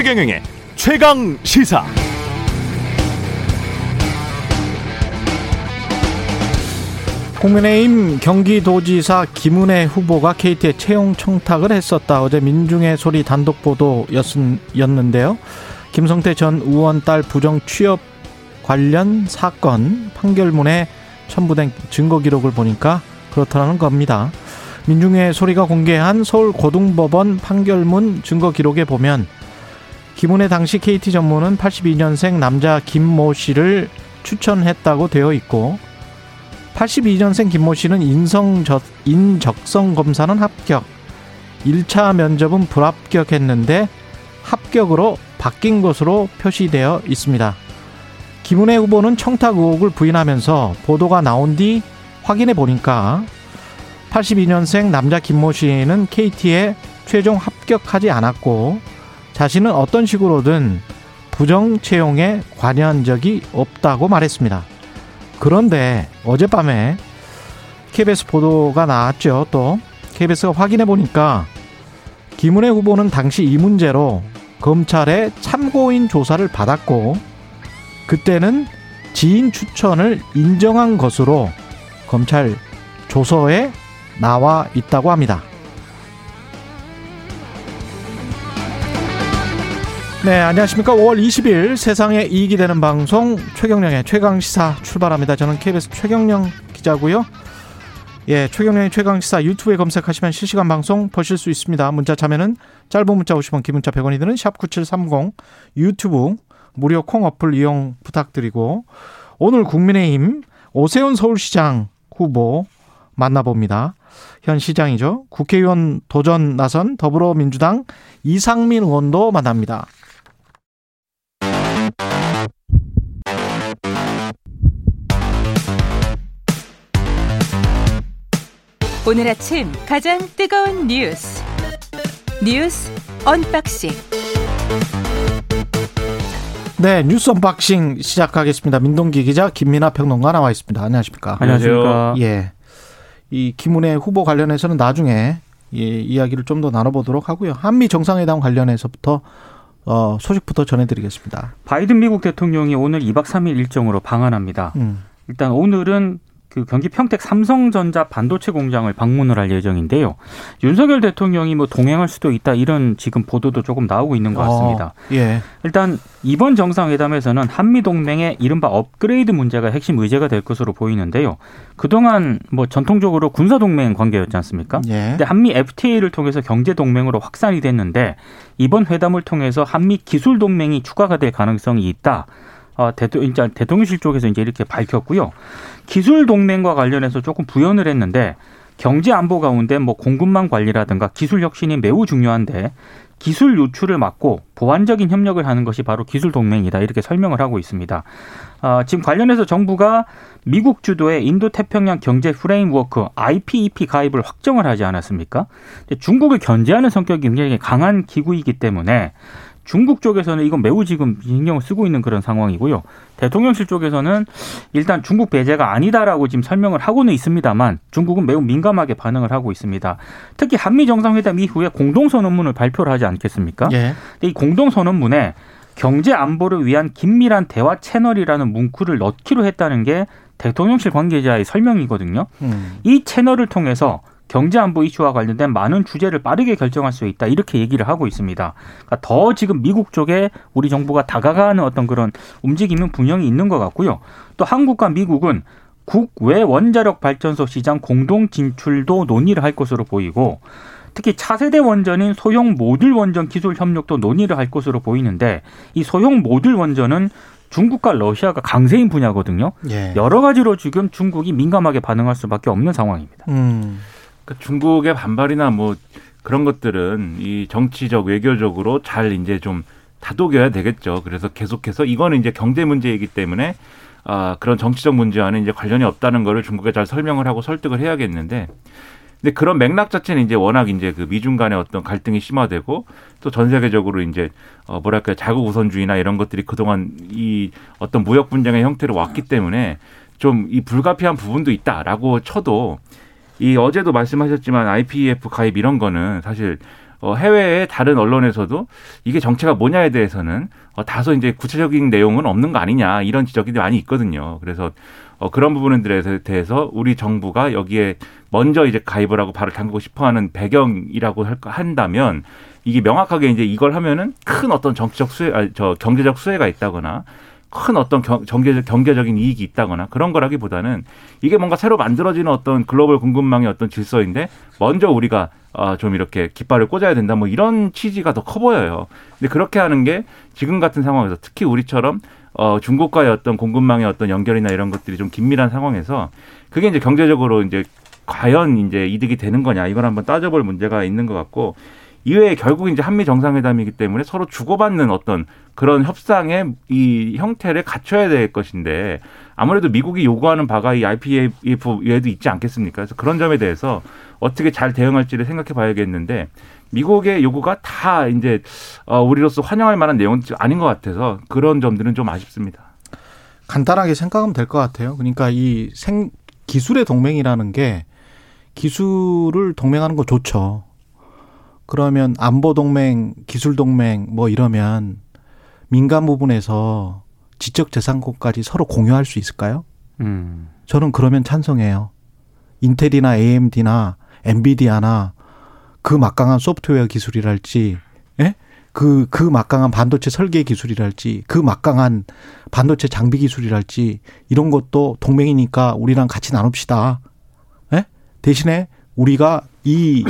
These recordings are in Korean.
최경영의 최강 시사. 국민의힘 경기도지사 김은혜 후보가 KT에 채용 청탁을 했었다. 어제 민중의 소리 단독 보도였는데요. 김성태 전 의원 딸 부정 취업 관련 사건 판결문에 첨부된 증거 기록을 보니까 그렇다는 겁니다. 민중의 소리가 공개한 서울 고등법원 판결문 증거 기록에 보면 김은혜 당시 KT 전무는 82년생 남자 김모 씨를 추천했다고 되어 있고 82년생 김모 씨는 인성적, 인적성 검사는 합격, 1차 면접은 불합격했는데 합격으로 바뀐 것으로 표시되어 있습니다. 김은혜 후보는 청탁 의혹을 부인하면서 보도가 나온 뒤 확인해 보니까 82년생 남자 김모 씨는 KT에 최종 합격하지 않았고 자신은 어떤 식으로든 부정 채용에 관여한 적이 없다고 말했습니다. 그런데 어젯밤에 KBS 보도가 나왔죠. 또 KBS가 확인해 보니까 김은혜 후보는 당시 이 문제로 검찰에 참고인 조사를 받았고 그때는 지인 추천을 인정한 것으로 검찰 조서에 나와 있다고 합니다. 네, 안녕하십니까. 5월 20일 세상에 이익이 되는 방송 최경령의 최강시사 출발합니다. 저는 KBS 최경령 기자고요. 예, 최경령의 최강시사 유튜브에 검색하시면 실시간 방송 보실 수 있습니다. 문자 참여는 짧은 문자 50원, 긴 문자 100원이 드는 샵 9730 유튜브 무료 콩 어플 이용 부탁드리고 오늘 국민의힘 오세훈 서울시장 후보 만나봅니다. 현 시장이죠. 국회의원 도전 나선 더불어민주당 이상민 의원도 만납니다. 오늘 아침 가장 뜨거운 뉴스 뉴스 unboxing 네 뉴스 unboxing 시작하겠습니다. 민동기 기자 김민아 평론가 나와 있습니다. 안녕하십니까? 안녕하십니까? 예, 이 김은혜 후보 관련해서는 나중에 예, 이야기를 좀 더 나눠보도록 하고요. 한미 정상회담 관련해서부터 어, 소식부터 전해드리겠습니다. 바이든 미국 대통령이 오늘 2박 3일 일정으로 방한합니다. 음. 일단 오늘은 그 경기 평택 삼성전자 반도체 공장을 방문을 할 예정인데요. 윤석열 대통령이 뭐 동행할 수도 있다 이런 지금 보도도 조금 나오고 있는 것 같습니다. 어, 예. 일단 이번 정상회담에서는 한미 동맹의 이른바 업그레이드 문제가 핵심 의제가 될 것으로 보이는데요. 그동안 뭐 전통적으로 군사 동맹 관계였지 않습니까? 예. 근데 한미 FTA를 통해서 경제 동맹으로 확산이 됐는데 이번 회담을 통해서 한미 기술 동맹이 추가가 될 가능성이 있다. 어, 대통령실 쪽에서 이제 이렇게 밝혔고요. 기술 동맹과 관련해서 조금 부연을 했는데 경제 안보 가운데 뭐 공급망 관리라든가 기술 혁신이 매우 중요한데 기술 유출을 막고 보완적인 협력을 하는 것이 바로 기술 동맹이다 이렇게 설명을 하고 있습니다. 어, 지금 관련해서 정부가 미국 주도의 인도 태평양 경제 프레임워크 IPEP 가입을 확정을 하지 않았습니까? 중국을 견제하는 성격이 굉장히 강한 기구이기 때문에 중국 쪽에서는 이건 매우 지금 신경을 쓰고 있는 그런 상황이고요. 대통령실 쪽에서는 일단 중국 배제가 아니다라고 지금 설명을 하고는 있습니다만 중국은 매우 민감하게 반응을 하고 있습니다. 특히 한미 정상회담 이후에 공동 선언문을 발표를 하지 않겠습니까? 예. 이 공동 선언문에 경제 안보를 위한 긴밀한 대화 채널이라는 문구를 넣기로 했다는 게 대통령실 관계자의 설명이거든요. 음. 이 채널을 통해서 경제 안보 이슈와 관련된 많은 주제를 빠르게 결정할 수 있다 이렇게 얘기를 하고 있습니다. 그러니까 더 지금 미국 쪽에 우리 정부가 다가가는 어떤 그런 움직임은 분명히 있는 것 같고요. 또 한국과 미국은 국외 원자력 발전소 시장 공동 진출도 논의를 할 것으로 보이고 특히 차세대 원전인 소형 모듈 원전 기술 협력도 논의를 할 것으로 보이는데 이 소형 모듈 원전은 중국과 러시아가 강세인 분야거든요. 예. 여러 가지로 지금 중국이 민감하게 반응할 수밖에 없는 상황입니다. 음. 그러니까 중국의 반발이나 뭐 그런 것들은 이 정치적 외교적으로 잘 이제 좀 다독여야 되겠죠. 그래서 계속해서 이거는 이제 경제 문제이기 때문에 아 그런 정치적 문제와는 이제 관련이 없다는 거를 중국에 잘 설명을 하고 설득을 해야겠는데 근데 그런 맥락 자체는 이제 워낙 이제 그 미중 간의 어떤 갈등이 심화되고 또 전 세계적으로 이제 어 뭐랄까 자국 우선주의나 이런 것들이 그동안 이 어떤 무역 분쟁의 형태로 왔기 때문에 좀 이 불가피한 부분도 있다라고 쳐도 이 어제도 말씀하셨지만 IPEF 가입 이런 거는 사실 어, 해외의 다른 언론에서도 이게 정체가 뭐냐에 대해서는 어, 다소 이제 구체적인 내용은 없는 거 아니냐 이런 지적이 많이 있거든요. 그래서 어, 그런 부분들에 대해서 우리 정부가 여기에 먼저 이제 가입을 하고 발을 담그고 싶어 하는 배경이라고 할, 한다면 이게 명확하게 이제 이걸 하면은 큰 어떤 정치적 수혜, 아니, 저 경제적 수혜가 있다거나 큰 어떤 경, 경제적, 경제적인 이익이 있다거나 그런 거라기보다는 이게 뭔가 새로 만들어지는 어떤 글로벌 공급망의 어떤 질서인데 먼저 우리가 어, 좀 이렇게 깃발을 꽂아야 된다 뭐 이런 취지가 더 커 보여요. 근데 그렇게 하는 게 지금 같은 상황에서 특히 우리처럼 어, 중국과의 어떤 공급망의 어떤 연결이나 이런 것들이 좀 긴밀한 상황에서 그게 이제 경제적으로 이제 과연 이제 이득이 되는 거냐 이걸 한번 따져볼 문제가 있는 것 같고 이외에 결국 이제 한미 정상회담이기 때문에 서로 주고받는 어떤 그런 협상의 이 형태를 갖춰야 될 것인데 아무래도 미국이 요구하는 바가 이 IPEF 외에도 있지 않겠습니까? 그래서 그런 점에 대해서 어떻게 잘 대응할지를 생각해 봐야겠는데 미국의 요구가 다 이제 어 우리로서 환영할 만한 내용은 아닌 것 같아서 그런 점들은 좀 아쉽습니다. 간단하게 생각하면 될 것 같아요. 그러니까 이 생 기술의 동맹이라는 게 기술을 동맹하는 거 좋죠. 그러면 안보 동맹, 기술 동맹 뭐 이러면 민간 부분에서 지적 재산권까지 서로 공유할 수 있을까요? 음. 저는 그러면 찬성해요. 인텔이나 AMD나 엔비디아나 그 막강한 소프트웨어 기술이랄지, 예? 그, 그 막강한 반도체 설계 기술이랄지, 그 막강한 반도체 장비 기술이랄지, 이런 것도 동맹이니까 우리랑 같이 나눕시다. 예? 대신에 우리가 이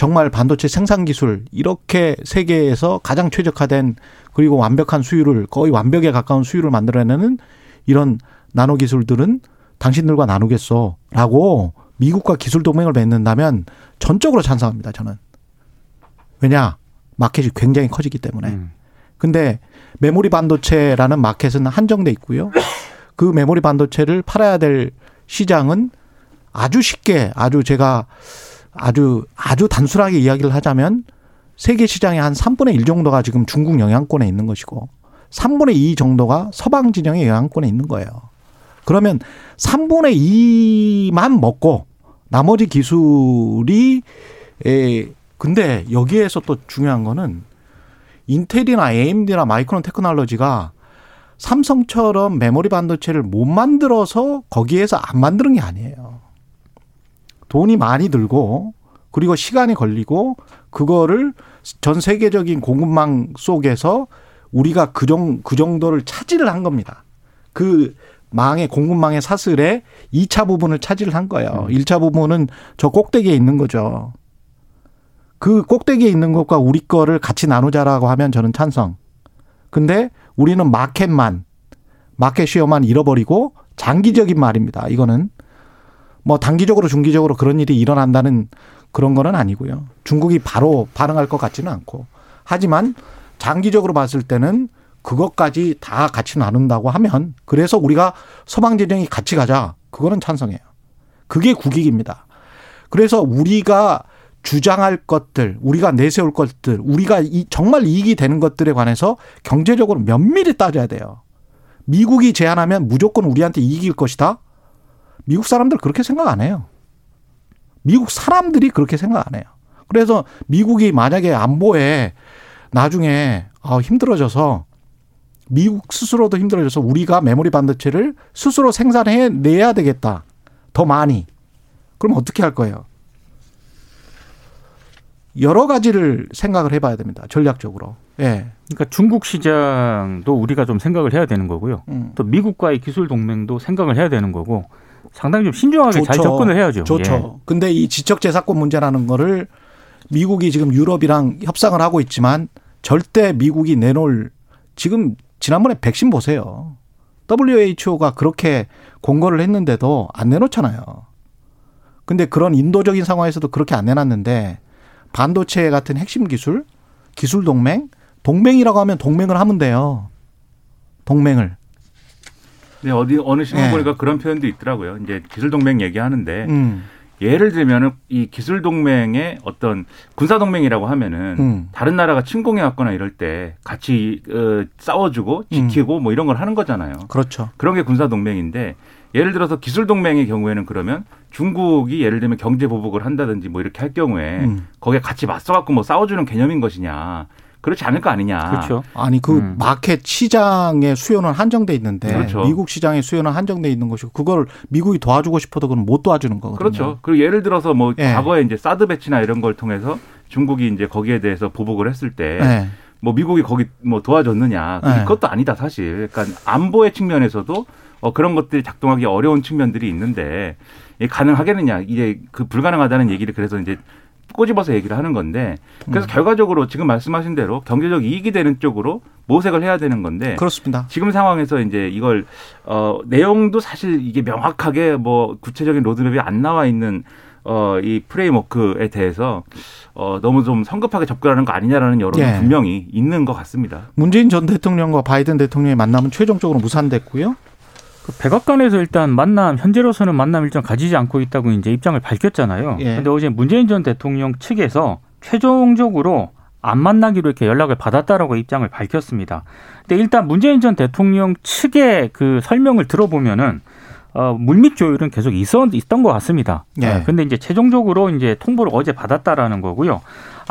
정말 반도체 생산 기술 이렇게 세계에서 가장 최적화된 그리고 완벽한 수율을 거의 완벽에 가까운 수율을 만들어내는 이런 나노 기술들은 당신들과 나누겠어라고 미국과 기술 동맹을 맺는다면 전적으로 찬성합니다. 저는 왜냐 마켓이 굉장히 커지기 때문에. 음. 근데 메모리 반도체라는 마켓은 한정돼 있고요. 그 메모리 반도체를 팔아야 될 시장은 아주 쉽게 아주 제가 아주 아주 단순하게 이야기를 하자면 세계 시장의 한 3분의 1 정도가 지금 중국 영향권에 있는 것이고 3분의 2 정도가 서방 진영의 영향권에 있는 거예요. 그러면 3분의 2만 먹고 나머지 기술이 에 근데 여기에서 또 중요한 거는 인텔이나 AMD나 마이크론 테크놀로지가 삼성처럼 메모리 반도체를 못 만들어서 거기에서 안 만드는 게 아니에요. 돈이 많이 들고 그리고 시간이 걸리고 그거를 전 세계적인 공급망 속에서 우리가 그, 정, 그 정도를 차지를 한 겁니다. 그 망의 공급망의 사슬에 2차 부분을 차지를 한 거예요. 음. 1차 부분은 저 꼭대기에 있는 거죠. 그 꼭대기에 있는 것과 우리 거를 같이 나누자라고 하면 저는 찬성. 근데 우리는 마켓만 마켓 시어만 잃어버리고 장기적인 말입니다. 이거는 뭐 단기적으로 중기적으로 그런 일이 일어난다는 그런 거는 아니고요. 중국이 바로 반응할 것 같지는 않고. 하지만 장기적으로 봤을 때는 그것까지 다 같이 나눈다고 하면 그래서 우리가 서방 재정이 같이 가자. 그거는 찬성해요. 그게 국익입니다. 그래서 우리가 주장할 것들, 우리가 내세울 것들, 우리가 이 정말 이익이 되는 것들에 관해서 경제적으로 면밀히 따져야 돼요. 미국이 제안하면 무조건 우리한테 이익일 것이다. 미국 사람들 그렇게 생각 안 해요. 미국 사람들이 그렇게 생각 안 해요. 그래서 미국이 만약에 안보에 나중에 아, 힘들어져서 미국 스스로도 힘들어져서 우리가 메모리 반도체를 스스로 생산해 내야 되겠다. 더 많이. 그럼 어떻게 할 거예요? 여러 가지를 생각을 해봐야 됩니다. 전략적으로. 예. 그러니까 중국 시장도 우리가 좀 생각을 해야 되는 거고요. 음. 또 미국과의 기술 동맹도 생각을 해야 되는 거고 상당히 좀 신중하게 좋죠. 잘 접근을 해야죠. 좋죠. 예. 근데 이 지적 재산권 문제라는 거를 미국이 지금 유럽이랑 협상을 하고 있지만 절대 미국이 내놓을 지금 지난번에 백신 보세요. WHO가 그렇게 공고를 했는데도 안 내놓잖아요. 근데 그런 인도적인 상황에서도 그렇게 안 내놨는데 반도체 같은 핵심 기술, 기술 동맹, 동맹이라고 하면 동맹을 하면 돼요. 동맹을. 네, 어디 어느 신문 네. 보니까 그런 표현도 있더라고요. 이제 기술 동맹 얘기하는데 음. 예를 들면은 이 기술 동맹의 어떤 군사 동맹이라고 하면은 음. 다른 나라가 침공해 왔거나 이럴 때 같이 어, 싸워주고 지키고 음. 뭐 이런 걸 하는 거잖아요. 그렇죠. 그런 게 군사 동맹인데 예를 들어서 기술 동맹의 경우에는 그러면 중국이 예를 들면 경제 보복을 한다든지 뭐 이렇게 할 경우에 음. 거기에 같이 맞서 갖고 뭐 싸워주는 개념인 것이냐. 그렇지 않을 거 아니냐. 그렇죠. 아니 그 음. 마켓 시장의 수요는 한정돼 있는데 그렇죠. 미국 시장의 수요는 한정돼 있는 것이고 그걸 미국이 도와주고 싶어도 그건 못 도와주는 거거든요. 그렇죠. 그리고 예를 들어서 뭐 예. 과거에 이제 사드 배치나 이런 걸 통해서 중국이 이제 거기에 대해서 보복을 했을 때 네. 뭐 미국이 거기 뭐 도와줬느냐 네. 그것도 아니다 사실. 그러니까 안보의 측면에서도 어 그런 것들이 작동하기 어려운 측면들이 있는데 이게 가능하겠느냐 이제 그 불가능하다는 얘기를 그래서 이제 꼬집어서 얘기를 하는 건데 그래서 음. 결과적으로 지금 말씀하신 대로 경제적 이익이 되는 쪽으로 모색을 해야 되는 건데 그렇습니다. 지금 상황에서 이제 이걸 어 내용도 사실 이게 명확하게 뭐 구체적인 로드맵이 안 나와 있는 어이 프레임워크에 대해서 어 너무 좀 성급하게 접근하는 거 아니냐라는 여론이 예. 분명히 있는 것 같습니다. 문재인 전 대통령과 바이든 대통령의 만남은 최종적으로 무산됐고요. 그 백악관에서 일단 만남 현재로서는 만남 일정 가지지 않고 있다고 이제 입장을 밝혔잖아요. 예. 그런데 어제 문재인 전 대통령 측에서 최종적으로 안 만나기로 이렇게 연락을 받았다라고 입장을 밝혔습니다. 근데 일단 문재인 전 대통령 측의 그 설명을 들어보면은 어, 물밑 조율은 계속 있었, 있던 것 같습니다. 예. 어, 근데 이제 최종적으로 이제 통보를 어제 받았다라는 거고요.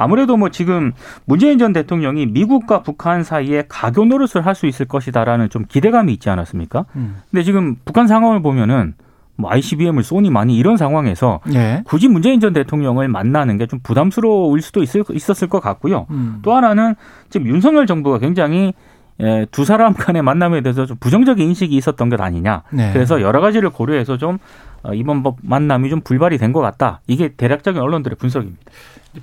아무래도 뭐 지금 문재인 전 대통령이 미국과 북한 사이에 가교 노릇을 할 수 있을 것이다라는 좀 기대감이 있지 않았습니까? 음. 근데 지금 북한 상황을 보면은 뭐 ICBM을 쏘니 많이 이런 상황에서 예. 굳이 문재인 전 대통령을 만나는 게 좀 부담스러울 수도 있을, 있었을 것 같고요. 음. 또 하나는 지금 윤석열 정부가 굉장히 예, 두 사람 간의 만남에 대해서 좀 부정적인 인식이 있었던 것 아니냐. 네. 그래서 여러 가지를 고려해서 좀 어, 이번 법 만남이 좀 불발이 된 것 같다. 이게 대략적인 언론들의 분석입니다.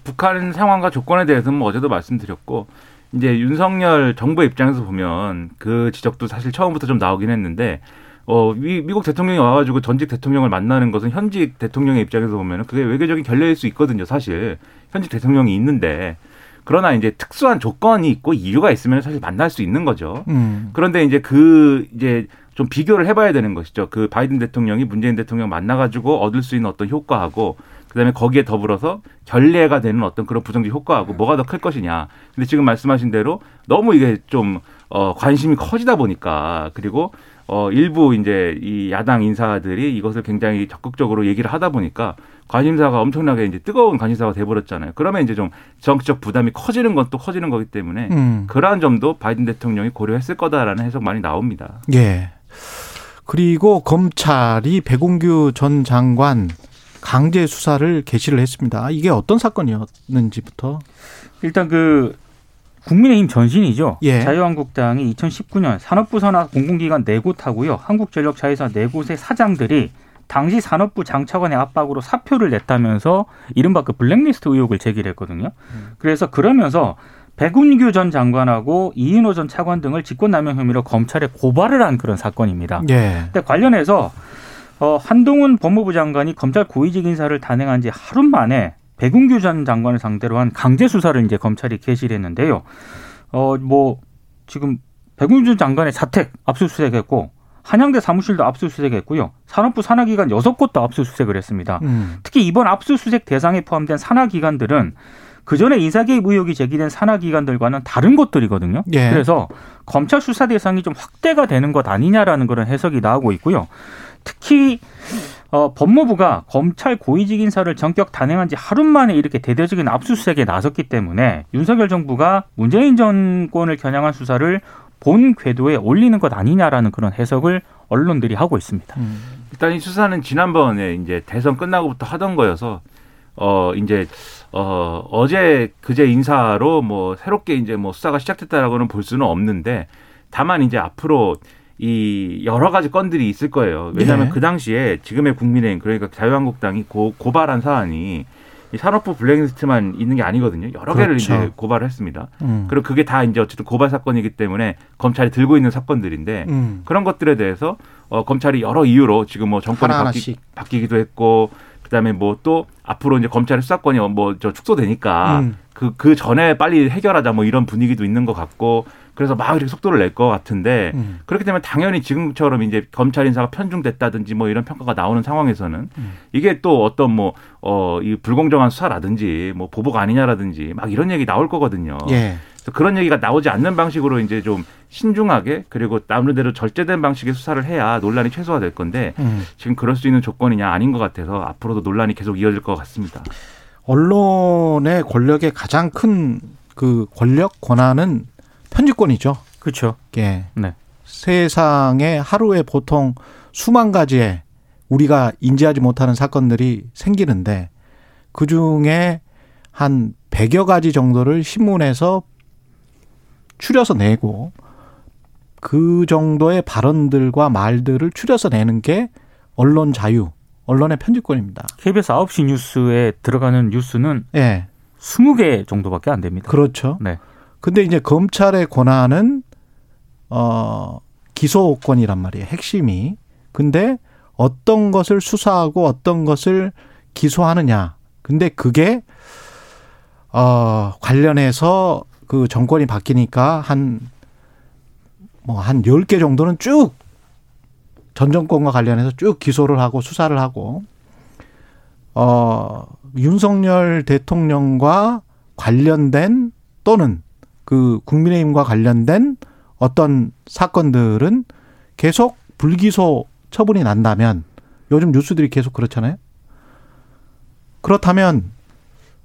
북한 상황과 조건에 대해서는 뭐 어제도 말씀드렸고 이제 윤석열 정부 입장에서 보면 그 지적도 사실 처음부터 좀 나오긴 했는데 어 미, 미국 대통령이 와가지고 전직 대통령을 만나는 것은 현직 대통령의 입장에서 보면 그게 외교적인 결례일 수 있거든요. 사실 현직 대통령이 있는데 그러나 이제 특수한 조건이 있고 이유가 있으면 사실 만날 수 있는 거죠. 음. 그런데 이제 그 이제 좀 비교를 해봐야 되는 것이죠. 그 바이든 대통령이 문재인 대통령 만나가지고 얻을 수 있는 어떤 효과하고 그다음에 거기에 더불어서 결례가 되는 어떤 그런 부정적 효과하고 뭐가 더 클 것이냐. 근데 지금 말씀하신 대로 너무 이게 좀 어, 관심이 커지다 보니까 그리고 어, 일부 이제 이 야당 인사들이 이것을 굉장히 적극적으로 얘기를 하다 보니까 관심사가 엄청나게 이제 뜨거운 관심사가 돼버렸잖아요. 그러면 이제 좀 정치적 부담이 커지는 건 또 커지는 거기 때문에 음. 그러한 점도 바이든 대통령이 고려했을 거다라는 해석 많이 나옵니다. 예. 그리고 검찰이 백운규 전 장관 강제 수사를 개시를 했습니다. 이게 어떤 사건이었는지부터. 일단 그 국민의힘 전신이죠. 예. 자유한국당이 2019년 산업부 산하 공공기관 네 곳하고요. 한국전력 자회사 네 곳의 사장들이 당시 산업부 장차관의 압박으로 사표를 냈다면서 이른바 그 블랙리스트 의혹을 제기를 했거든요. 그래서 그러면서 백운규 전 장관하고 이인호 전 차관 등을 직권남용 혐의로 검찰에 고발을 한 그런 사건입니다. 예. 근데 관련해서 어, 한동훈 법무부 장관이 검찰 고위직 인사를 단행한 지 하루 만에 백운규 전 장관을 상대로 한 강제 수사를 이제 검찰이 개시를 했는데요. 어, 뭐 지금 백운규 장관의 자택 압수수색했고 한양대 사무실도 압수수색했고요. 산업부 산하기관 여섯 곳도 압수수색을 했습니다. 음. 특히 이번 압수수색 대상에 포함된 산하기관들은 그 전에 인사개입 의혹이 제기된 산하기관들과는 다른 것들이거든요. 예. 그래서 검찰 수사 대상이 좀 확대가 되는 것 아니냐라는 그런 해석이 나오고 있고요. 특히 어, 법무부가 검찰 고위직 인사를 전격 단행한 지 하루 만에 이렇게 대대적인 압수수색에 나섰기 때문에 윤석열 정부가 문재인 정권을 겨냥한 수사를 본 궤도에 올리는 것 아니냐라는 그런 해석을 언론들이 하고 있습니다. 음. 일단 이 수사는 지난번에 이제 대선 끝나고부터 하던 거여서 어 이제 어 어제 그제 인사로 뭐 새롭게 이제 뭐 수사가 시작됐다라고는 볼 수는 없는데 다만 이제 앞으로 이 여러 가지 건들이 있을 거예요. 왜냐하면 예. 그 당시에 지금의 국민의힘 그러니까 자유한국당이 고, 고발한 사안이 이 산업부 블랙리스트만 있는 게 아니거든요. 여러 개를 그렇죠. 이제 고발을 했습니다. 음. 그리고 그게 다 이제 어쨌든 고발 사건이기 때문에 검찰이 들고 있는 사건들인데 음. 그런 것들에 대해서 어, 검찰이 여러 이유로 지금 뭐 정권이. 바뀌, 바뀌기도 했고 그다음에 뭐 또 앞으로 이제 검찰의 수사권이 뭐 저 축소되니까 음. 그 그 전에 빨리 해결하자 뭐 이런 분위기도 있는 것 같고 그래서 막 이렇게 속도를 낼 것 같은데 음. 그렇기 때문에 당연히 지금처럼 이제 검찰 인사가 편중됐다든지 뭐 이런 평가가 나오는 상황에서는 음. 이게 또 어떤 뭐 어 이 불공정한 수사라든지 뭐 보복 아니냐라든지 막 이런 얘기 나올 거거든요. 예. 그런 얘기가 나오지 않는 방식으로 이제 좀 신중하게 그리고 나름대로 절제된 방식의 수사를 해야 논란이 최소화될 건데 음. 지금 그럴 수 있는 조건이냐 아닌 것 같아서 앞으로도 논란이 계속 이어질 것 같습니다. 언론의 권력의 가장 큰 그 권력 권한은 편집권이죠. 그렇죠. 예. 네. 세상에 하루에 보통 수만 가지의 우리가 인지하지 못하는 사건들이 생기는데 그 중에 한 100여 가지 정도를 신문에서 추려서 내고 그 정도의 발언들과 말들을 추려서 내는 게 언론 자유, 언론의 편집권입니다. KBS 9시 뉴스에 들어가는 뉴스는 예. 20개 정도밖에 안 됩니다. 그렇죠. 네. 근데 이제 검찰의 권한은 어 기소권이란 말이에요. 핵심이. 근데 어떤 것을 수사하고 어떤 것을 기소하느냐. 근데 그게 어 관련해서 그 정권이 바뀌니까 한 뭐한 10개 정도는 쭉 전 정권과 관련해서 쭉 기소를 하고 수사를 하고 어 윤석열 대통령과 관련된 또는 그 국민의힘과 관련된 어떤 사건들은 계속 불기소 처분이 난다면 요즘 뉴스들이 계속 그렇잖아요. 그렇다면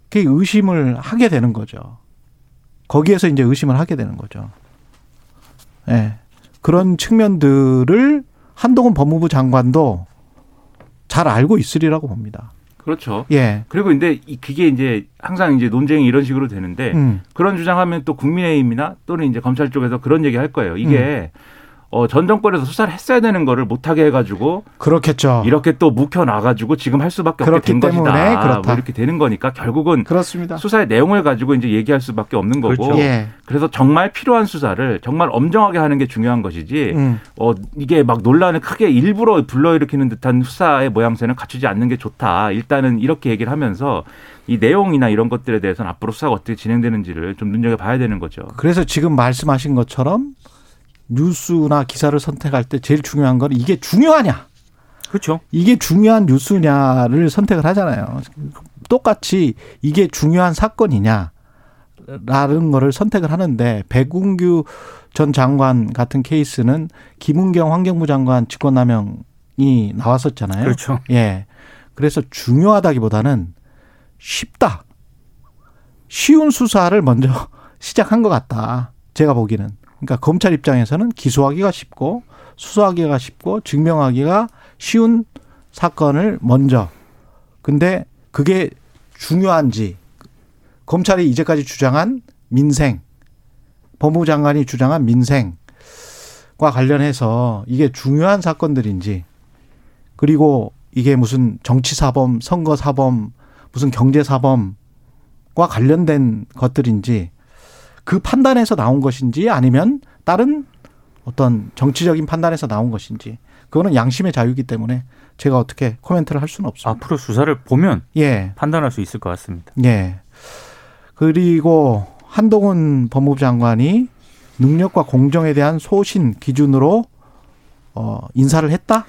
그게 의심을 하게 되는 거죠. 거기에서 이제 의심을 하게 되는 거죠. 예. 그런 측면들을 한동훈 법무부 장관도 잘 알고 있으리라고 봅니다. 그렇죠. 예. 그리고 근데 이- 그게 이제 항상 이제 논쟁이 이런 식으로 되는데 음. 그런 주장하면 또 국민의힘이나 또는 이제 검찰 쪽에서 그런 얘기 할 거예요. 이게 음. 어, 전 정권에서 수사를 했어야 되는 거를 못하게 해가지고 그렇겠죠. 이렇게 또 묵혀 놔가지고 지금 할 수밖에 없게 그렇기 된 것이다. 때문에 그렇다. 뭐 이렇게 되는 거니까 결국은 그렇습니다. 수사의 내용을 가지고 이제 얘기할 수밖에 없는 거고. 그렇죠. 예. 그래서 정말 필요한 수사를 정말 엄정하게 하는 게 중요한 것이지. 음. 어 이게 막 논란을 크게 일부러 불러일으키는 듯한 수사의 모양새는 갖추지 않는 게 좋다. 일단은 이렇게 얘기를 하면서 이 내용이나 이런 것들에 대해서는 앞으로 수사가 어떻게 진행되는지를 좀 눈여겨 봐야 되는 거죠. 그래서 지금 말씀하신 것처럼 뉴스나 기사를 선택할 때 제일 중요한 건 이게 중요하냐, 그렇죠. 이게 중요한 뉴스냐를 선택을 하잖아요. 똑같이 이게 중요한 사건이냐, 라는 거를 선택을 하는데 백운규 전 장관 같은 케이스는 김은경 환경부 장관 직권남용이 나왔었잖아요. 그렇죠. 예. 그래서 중요하다기보다는 쉽다. 쉬운 수사를 먼저 시작한 것 같다. 제가 보기는. 그러니까 검찰 입장에서는 기소하기가 쉽고 수사하기가 쉽고 증명하기가 쉬운 사건을 먼저. 근데 그게 중요한지 검찰이 이제까지 주장한 민생, 법무부 장관이 주장한 민생과 관련해서 이게 중요한 사건들인지 그리고 이게 무슨 정치 사범, 선거 사범, 무슨 경제 사범과 관련된 것들인지 그 판단에서 나온 것인지 아니면 다른 어떤 정치적인 판단에서 나온 것인지 그거는 양심의 자유이기 때문에 제가 어떻게 코멘트를 할 수는 없습니다. 앞으로 수사를 보면 예, 판단할 수 있을 것 같습니다. 예. 그리고 한동훈 법무부 장관이 능력과 공정에 대한 소신 기준으로 어, 인사를 했다?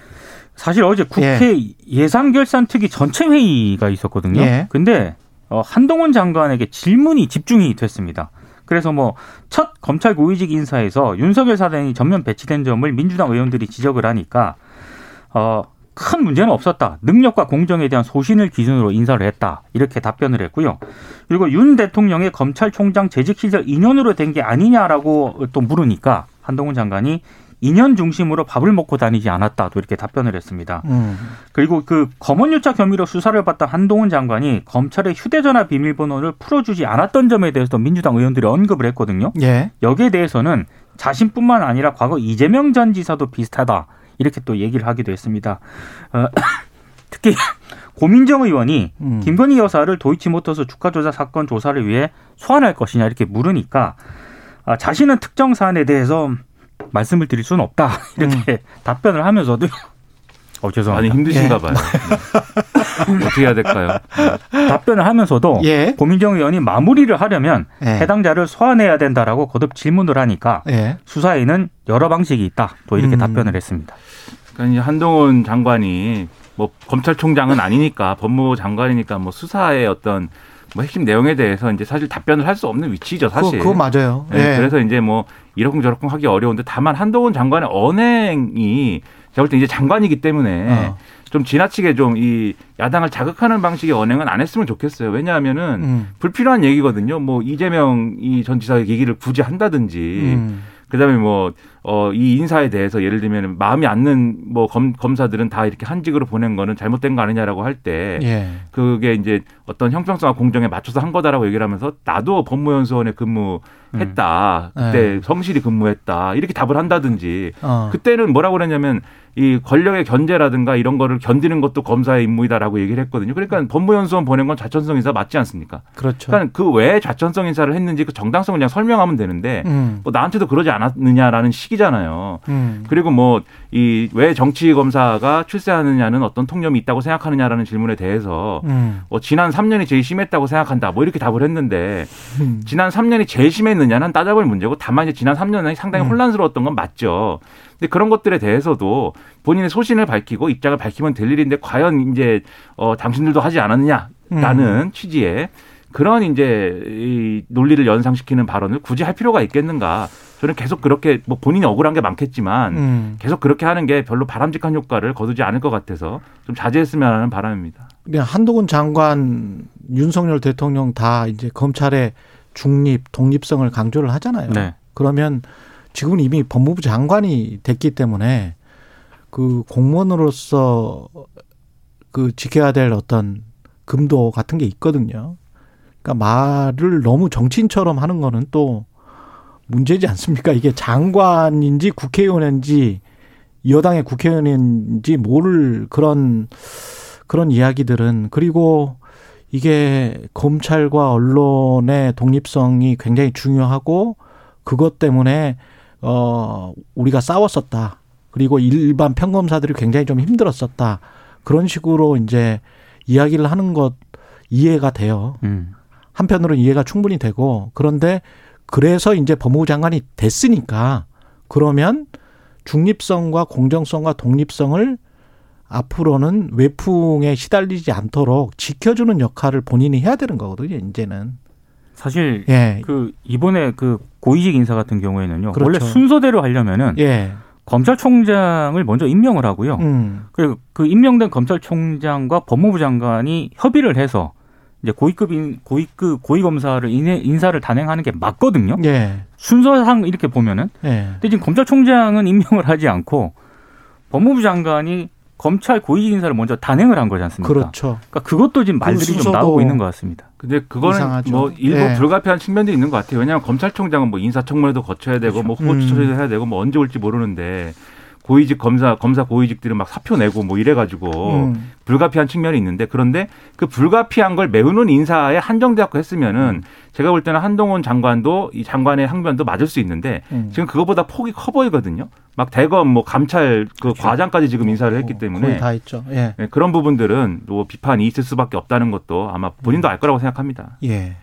사실 어제 국회 예산결산 특위 전체 회의가 있었거든요. 예. 근데 어, 한동훈 장관에게 질문이 집중이 됐습니다. 그래서 뭐 첫 검찰 고위직 인사에서 윤석열 사단이 전면 배치된 점을 민주당 의원들이 지적을 하니까 어, 큰 문제는 없었다. 능력과 공정에 대한 소신을 기준으로 인사를 했다. 이렇게 답변을 했고요. 그리고 윤 대통령의 검찰총장 재직 시절 2년으로 된 게 아니냐라고 또 물으니까 한동훈 장관이 2년 중심으로 밥을 먹고 다니지 않았다. 또 이렇게 답변을 했습니다. 음. 그리고 그 검언유착 혐의로 수사를 받던 한동훈 장관이 검찰의 휴대전화 비밀번호를 풀어주지 않았던 점에 대해서도 민주당 의원들이 언급을 했거든요. 예. 여기에 대해서는 자신뿐만 아니라 과거 이재명 전 지사도 비슷하다. 이렇게 또 얘기를 하기도 했습니다. 어, 특히 고민정 의원이 음. 김건희 여사를 도이치모터스 주가 조작 사건 조사를 위해 소환할 것이냐 이렇게 물으니까 아, 자신은 특정 사안에 대해서 말씀을 드릴 수는 없다 이렇게 답변을 하면서도 어 죄송합니다. 힘드신가 예. 봐요. 네. 어떻게 해야 될까요? 답변을 하면서도 예. 고민정 의원이 마무리를 하려면 예. 해당자를 소환해야 된다라고 거듭 질문을 하니까 예. 수사에는 여러 방식이 있다. 또 이렇게 음. 답변을 했습니다. 그러니까 이제 한동훈 장관이 뭐 검찰총장은 아니니까 법무부 장관이니까 뭐 수사의 어떤 뭐 핵심 내용에 대해서 이제 사실 답변을 할 수 없는 위치죠, 사실. 그거, 그거 맞아요. 네, 예. 그래서 이제 뭐 이러쿵저러쿵 하기 어려운데 다만 한동훈 장관의 언행이 제가 볼 때 이제 장관이기 때문에 어. 좀 지나치게 좀 이 야당을 자극하는 방식의 언행은 안 했으면 좋겠어요. 왜냐하면은 음. 불필요한 얘기거든요. 뭐 이재명 이 전 지사의 얘기를 굳이 한다든지 음. 그다음에 뭐 어 이 인사에 대해서 예를 들면 마음이 안는 뭐 검, 검사들은 다 이렇게 한직으로 보낸 거는 잘못된 거 아니냐라고 할때 예. 그게 이제 어떤 형평성과 공정에 맞춰서 한 거다라고 얘기를 하면서 나도 법무연수원에 근무했다. 그때 네. 성실히 근무했다. 이렇게 답을 한다든지 어. 그때는 뭐라고 그랬냐면 이 권력의 견제라든가 이런 거를 견디는 것도 검사의 임무이다라고 얘기를 했거든요. 그러니까 법무연수원 보낸 건 좌천성 인사 맞지 않습니까? 그렇죠. 그러니까 그 왜 좌천성 인사를 했는지 그 정당성을 그냥 설명하면 되는데 음. 뭐 나한테도 그러지 않았느냐라는 식이잖아요. 음. 그리고 뭐 이 왜 정치 검사가 출세하느냐는 어떤 통념이 있다고 생각하느냐라는 질문에 대해서 음. 뭐 지난 3년이 제일 심했다고 생각한다. 뭐 이렇게 답을 했는데 음. 지난 3년이 제일 심했느냐는 따져볼 문제고 다만 이제 지난 3년 이 상당히 음. 혼란스러웠던 건 맞죠. 근데 그런 것들에 대해서도 본인의 소신을 밝히고 입장을 밝히면 될 일인데 과연 이제 어 당신들도 하지 않았느냐라는 음. 취지의 그런 이제 이 논리를 연상시키는 발언을 굳이 할 필요가 있겠는가? 저는 계속 그렇게 뭐 본인이 억울한 게 많겠지만 음. 계속 그렇게 하는 게 별로 바람직한 효과를 거두지 않을 것 같아서 좀 자제했으면 하는 바람입니다. 그냥 한동훈 장관, 윤석열 대통령 다 이제 검찰의 중립, 독립성을 강조를 하잖아요. 네. 그러면 지금은 이미 법무부 장관이 됐기 때문에 그 공무원으로서 그 지켜야 될 어떤 금도 같은 게 있거든요. 그러니까 말을 너무 정치인처럼 하는 거는 또 문제지 않습니까? 이게 장관인지 국회의원인지 여당의 국회의원인지 모를 그런 그런 이야기들은 그리고 이게 검찰과 언론의 독립성이 굉장히 중요하고 그것 때문에 어 우리가 싸웠었다. 그리고 일반 평검사들이 굉장히 좀 힘들었었다. 그런 식으로 이제 이야기를 하는 것 이해가 돼요. 음. 한편으로는 이해가 충분히 되고 그런데 그래서 이제 법무부 장관이 됐으니까 그러면 중립성과 공정성과 독립성을 앞으로는 외풍에 시달리지 않도록 지켜주는 역할을 본인이 해야 되는 거거든요. 이제는 사실 예, 그 이번에 그 고위직 인사 같은 경우에는요. 그렇죠. 원래 순서대로 하려면은 예, 검찰총장을 먼저 임명을 하고요. 음, 그리고 그 임명된 검찰총장과 법무부 장관이 협의를 해서 이제 고위급 인 고위급 고위 검사를 인사를 단행하는 게 맞거든요. 예, 순서상 이렇게 보면은. 예, 근데 지금 검찰총장은 임명을 하지 않고 법무부 장관이 검찰 고위직 인사를 먼저 단행을 한 거지 않습니까? 그렇죠. 그러니까 그것도 지금 그 말들이 좀 나오고 있는 것 같습니다. 근데 그거는 이상하죠. 뭐 일부 예. 불가피한 측면도 있는 것 같아요. 왜냐하면 검찰총장은 뭐 인사청문회도 거쳐야 되고 뭐 후보 음. 추천도 해야 되고 뭐 언제 올지 모르는데 고위직 검사 검사 고위직들은 막 사표 내고 뭐 이래가지고 음, 불가피한 측면이 있는데 그런데 그 불가피한 걸 메우는 인사에 한정되었고 했으면은 제가 볼 때는 한동훈 장관도 이 장관의 항변도 맞을 수 있는데 음. 지금 그거보다 폭이 커 보이거든요. 막 대검 뭐 감찰 그 과장까지 지금 인사를 했기 때문에 그렇죠. 거의 다 했죠. 예, 네, 그런 부분들은 뭐 비판이 있을 수밖에 없다는 것도 아마 본인도 알 거라고 생각합니다. 예.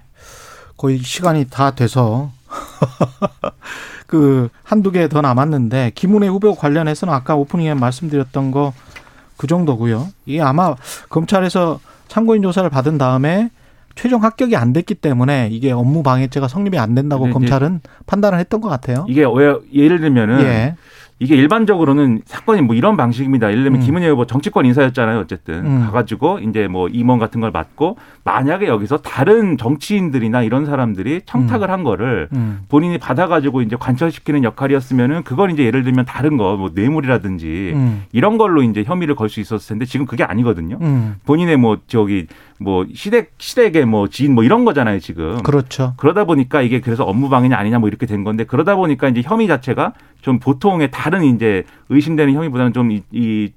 거의 시간이 다 돼서 그 한두 개 더 남았는데 김은혜 후보 관련해서는 아까 오프닝에 말씀드렸던 거 그 정도고요. 이게 아마 검찰에서 참고인 조사를 받은 다음에 최종 합격이 안 됐기 때문에 이게 업무 방해죄가 성립이 안 된다고 검찰은 판단을 했던 것 같아요. 이게 왜 예를 들면은 예. 이게 일반적으로는 사건이 뭐 이런 방식입니다. 예를 들면 음. 김은혜 후보 정치권 인사였잖아요. 어쨌든 음. 가가지고 이제 뭐 임원 같은 걸 맡고 만약에 여기서 다른 정치인들이나 이런 사람들이 청탁을 한 거를 음. 본인이 받아가지고 이제 관철시키는 역할이었으면은 그건 이제 예를 들면 다른 거 뭐 뇌물이라든지 음. 이런 걸로 이제 혐의를 걸 수 있었을 텐데 지금 그게 아니거든요. 음. 본인의 뭐 저기 뭐 시댁 시댁의 뭐 지인 뭐 이런 거잖아요 지금. 그렇죠. 그러다 보니까 이게 그래서 업무 방해냐 아니냐 뭐 이렇게 된 건데 그러다 보니까 이제 혐의 자체가 좀 보통의 다른 이제 의심되는 혐의보다는 좀이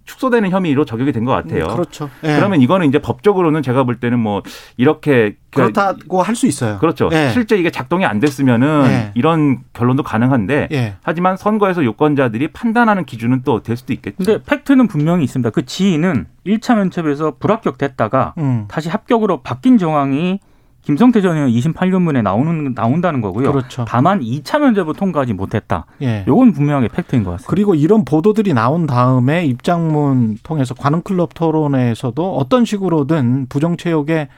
축소되는 혐의로 적용이 된 것 같아요. 그렇죠. 예. 그러면 이거는 이제 법적으로는 제가 볼 때는 뭐 이렇게 그렇다고 할수 있어요. 그렇죠. 예. 실제 이게 작동이 안 됐으면은 예. 이런 결론도 가능한데 예. 하지만 선거에서 유권자들이 판단하는 기준은 또 될 수도 있겠죠. 근데 팩트는 분명히 있습니다. 그 지인은 1차 면접에서 불합격됐다가 음. 다시 합격으로 바뀐 정황이 김성태 전 의원 28년문에 나오는 나온다는 거고요. 그렇죠. 다만 2차 면접을 통과하지 못했다. 예. 요건 분명하게 팩트인 것 같습니다. 그리고 이런 보도들이 나온 다음에 입장문 통해서 관훈클럽 토론회에서도 어떤 식으로든 부정체육에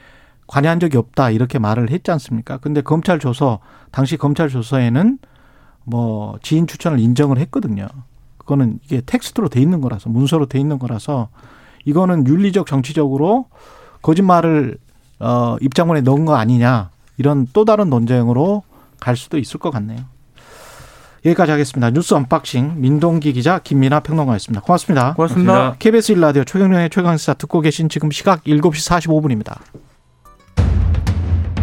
관여한 적이 없다 이렇게 말을 했지 않습니까? 근데 검찰 조서 당시 검찰 조서에는 뭐 지인 추천을 인정을 했거든요. 그거는 이게 텍스트로 돼 있는 거라서 문서로 돼 있는 거라서 이거는 윤리적 정치적으로 거짓말을 어 입장문에 넣은 거 아니냐 이런 또 다른 논쟁으로 갈 수도 있을 것 같네요. 여기까지 하겠습니다. 뉴스 unboxing 민동기 기자 김민아 평론가였습니다. 고맙습니다. 고맙습니다. 고맙습니다. KBS 일라디오 최경영의 최강시사 듣고 계신 지금 시각 7시 45분입니다.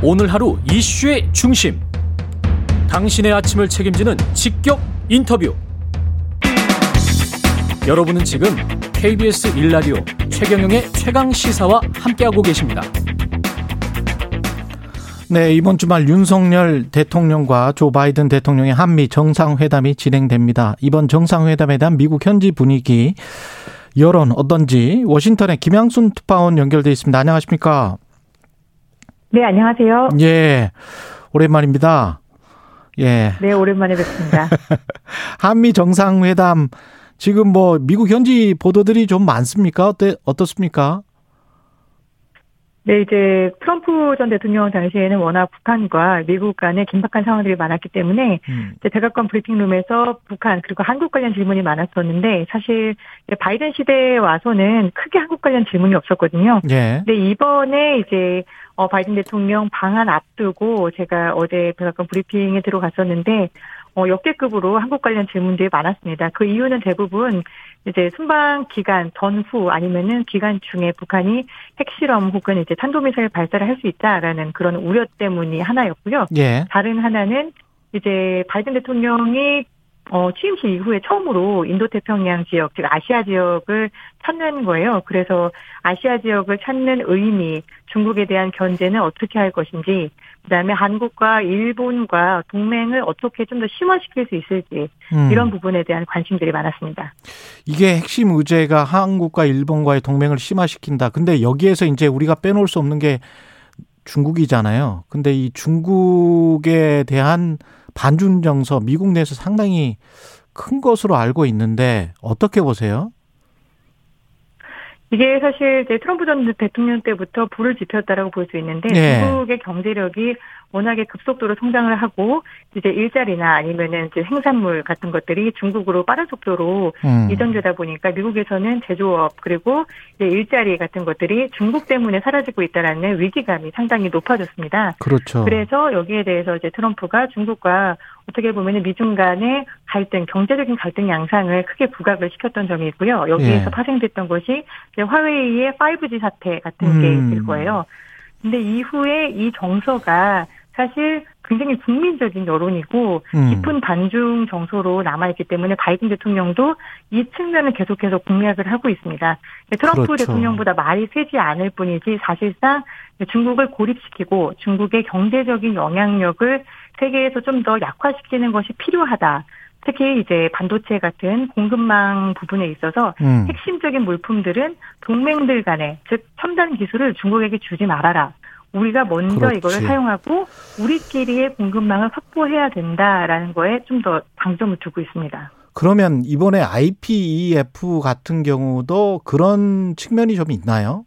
오늘 하루 이슈의 중심. 당신의 아침을 책임지는 직격 인터뷰. 여러분은 지금 KBS 일라디오 최경영의 최강 시사와 함께하고 계십니다. 네, 이번 주말 윤석열 대통령과 조 바이든 대통령의 한미 정상회담이 진행됩니다. 이번 정상회담에 대한 미국 현지 분위기, 여론 어떤지 워싱턴의 김양순 특파원 연결돼 있습니다. 안녕하십니까? 네, 안녕하세요. 예, 오랜만입니다. 예, 네, 오랜만에 뵙습니다. 한미 정상회담 지금 뭐 미국 현지 보도들이 좀 많습니까? 어때 어떻습니까? 네, 이제 트럼프 전 대통령 당시에는 워낙 북한과 미국 간에 긴박한 상황들이 많았기 때문에 음, 이제 백악관 브리핑룸에서 북한 그리고 한국 관련 질문이 많았었는데 사실 이제 바이든 시대에 와서는 크게 한국 관련 질문이 없었거든요. 예, 근데 이번에 이제 어 바이든 대통령 방한 앞두고 제가 어제 백악관 브리핑에 들어갔었는데 어 역대급으로 한국 관련 질문들이 많았습니다. 그 이유는 대부분 이제 순방 기간 전후 아니면은 기간 중에 북한이 핵실험 혹은 이제 탄도미사일 발사를 할 수 있다라는 그런 우려 때문이 하나였고요. 예, 다른 하나는 이제 바이든 대통령이 어, 취임식 이후에 처음으로 인도 태평양 지역, 즉 아시아 지역을 찾는 거예요. 그래서 아시아 지역을 찾는 의미, 중국에 대한 견제는 어떻게 할 것인지, 그다음에 한국과 일본과 동맹을 어떻게 좀 더 심화시킬 수 있을지 음. 이런 부분에 대한 관심들이 많았습니다. 이게 핵심 의제가 한국과 일본과의 동맹을 심화시킨다. 근데 여기에서 이제 우리가 빼놓을 수 없는 게 중국이잖아요. 근데 이 중국에 대한 반중 정서 미국 내에서 상당히 큰 것으로 알고 있는데 어떻게 보세요? 이게 사실 이제 트럼프 전 대통령 때부터 불을 지폈다라고 볼 수 있는데 네. 중국의 경제력이 워낙에 급속도로 성장을 하고 이제 일자리나 아니면은 이제 생산물 같은 것들이 중국으로 빠른 속도로 음. 이전되다 보니까 미국에서는 제조업 그리고 이제 일자리 같은 것들이 중국 때문에 사라지고 있다라는 위기감이 상당히 높아졌습니다. 그렇죠. 그래서 여기에 대해서 이제 트럼프가 중국과 어떻게 보면 미중 간의 갈등, 경제적인 갈등 양상을 크게 부각을 시켰던 점이 있고요. 여기에서 예. 파생됐던 것이 이제 화웨이의 5G 사태 같은 음. 게 있을 거예요. 근데 이후에 이 정서가 사실 굉장히 국민적인 여론이고 음. 깊은 반중 정서로 남아있기 때문에 바이든 대통령도 이 측면을 계속해서 공략을 하고 있습니다. 트럼프 그렇죠. 대통령보다 말이 세지 않을 뿐이지 사실상 중국을 고립시키고 중국의 경제적인 영향력을 세계에서 좀 더 약화시키는 것이 필요하다. 특히 이제 반도체 같은 공급망 부분에 있어서 음. 핵심적인 물품들은 동맹들 간에 즉 첨단 기술을 중국에게 주지 말아라. 우리가 먼저 그렇지. 이거를 사용하고 우리끼리의 공급망을 확보해야 된다라는 거에 좀 더 방점을 두고 있습니다. 그러면 이번에 IPEF 같은 경우도 그런 측면이 좀 있나요?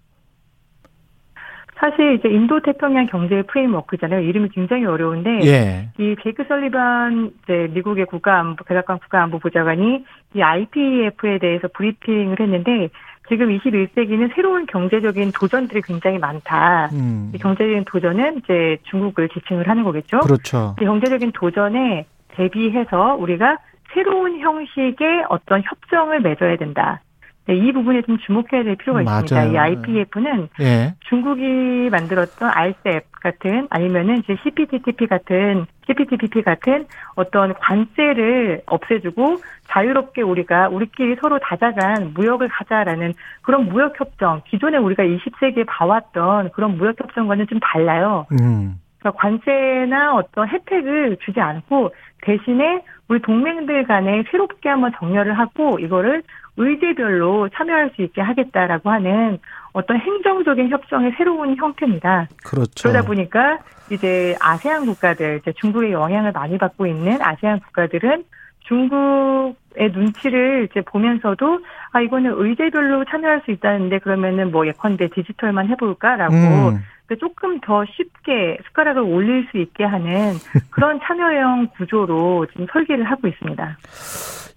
사실 이제 인도 태평양 경제 프레임워크잖아요. 이름이 굉장히 어려운데 예. 이 제이크 설리반 이제 미국의 국가안보 백악관 국가안보 보좌관이 이 IPEF에 대해서 브리핑을 했는데 지금 21세기는 새로운 경제적인 도전들이 굉장히 많다. 음. 이 경제적인 도전은 이제 중국을 지칭을 하는 거겠죠. 그렇죠. 이 경제적인 도전에 대비해서 우리가 새로운 형식의 어떤 협정을 맺어야 된다. 네, 이 부분에 좀 주목해야 될 필요가 있습니다. 맞아요. 이 IPF는 예. 중국이 만들었던 RCEP 같은 아니면은 이제 CPTPP 같은 CPTPP 같은 어떤 관세를 없애주고 자유롭게 우리가 우리끼리 서로 다자간 무역을 하자라는 그런 무역 협정 기존에 우리가 20세기에 봐왔던 그런 무역 협정과는 좀 달라요. 음. 그러니까 관세나 어떤 혜택을 주지 않고 대신에 우리 동맹들 간에 새롭게 한번 정렬을 하고 이거를 의제별로 참여할 수 있게 하겠다라고 하는 어떤 행정적인 협정의 새로운 형태입니다. 그렇죠. 그러다 보니까 이제 아세안 국가들, 이제 중국의 영향을 많이 받고 있는 아세안 국가들은 중국의 눈치를 이제 보면서도 아 이거는 의제별로 참여할 수 있다는데 그러면은 뭐 예컨대 디지털만 해볼까라고 음. 그 조금 더 쉽게 숟가락을 올릴 수 있게 하는 그런 참여형 구조로 지금 설계를 하고 있습니다.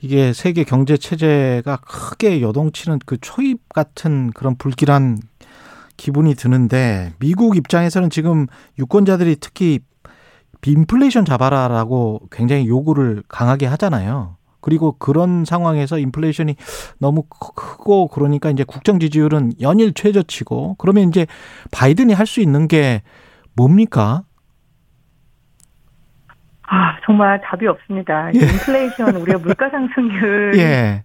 이게 세계 경제 체제가 크게 요동치는 그 초입 같은 그런 불길한 기분이 드는데 미국 입장에서는 지금 유권자들이 특히 인플레이션 잡아라라고 굉장히 요구를 강하게 하잖아요. 그리고 그런 상황에서 인플레이션이 너무 크고 그러니까 이제 국정 지지율은 연일 최저치고 그러면 이제 바이든이 할 수 있는 게 뭡니까? 아 정말 답이 없습니다. 예. 인플레이션 우리가 물가 상승률 예.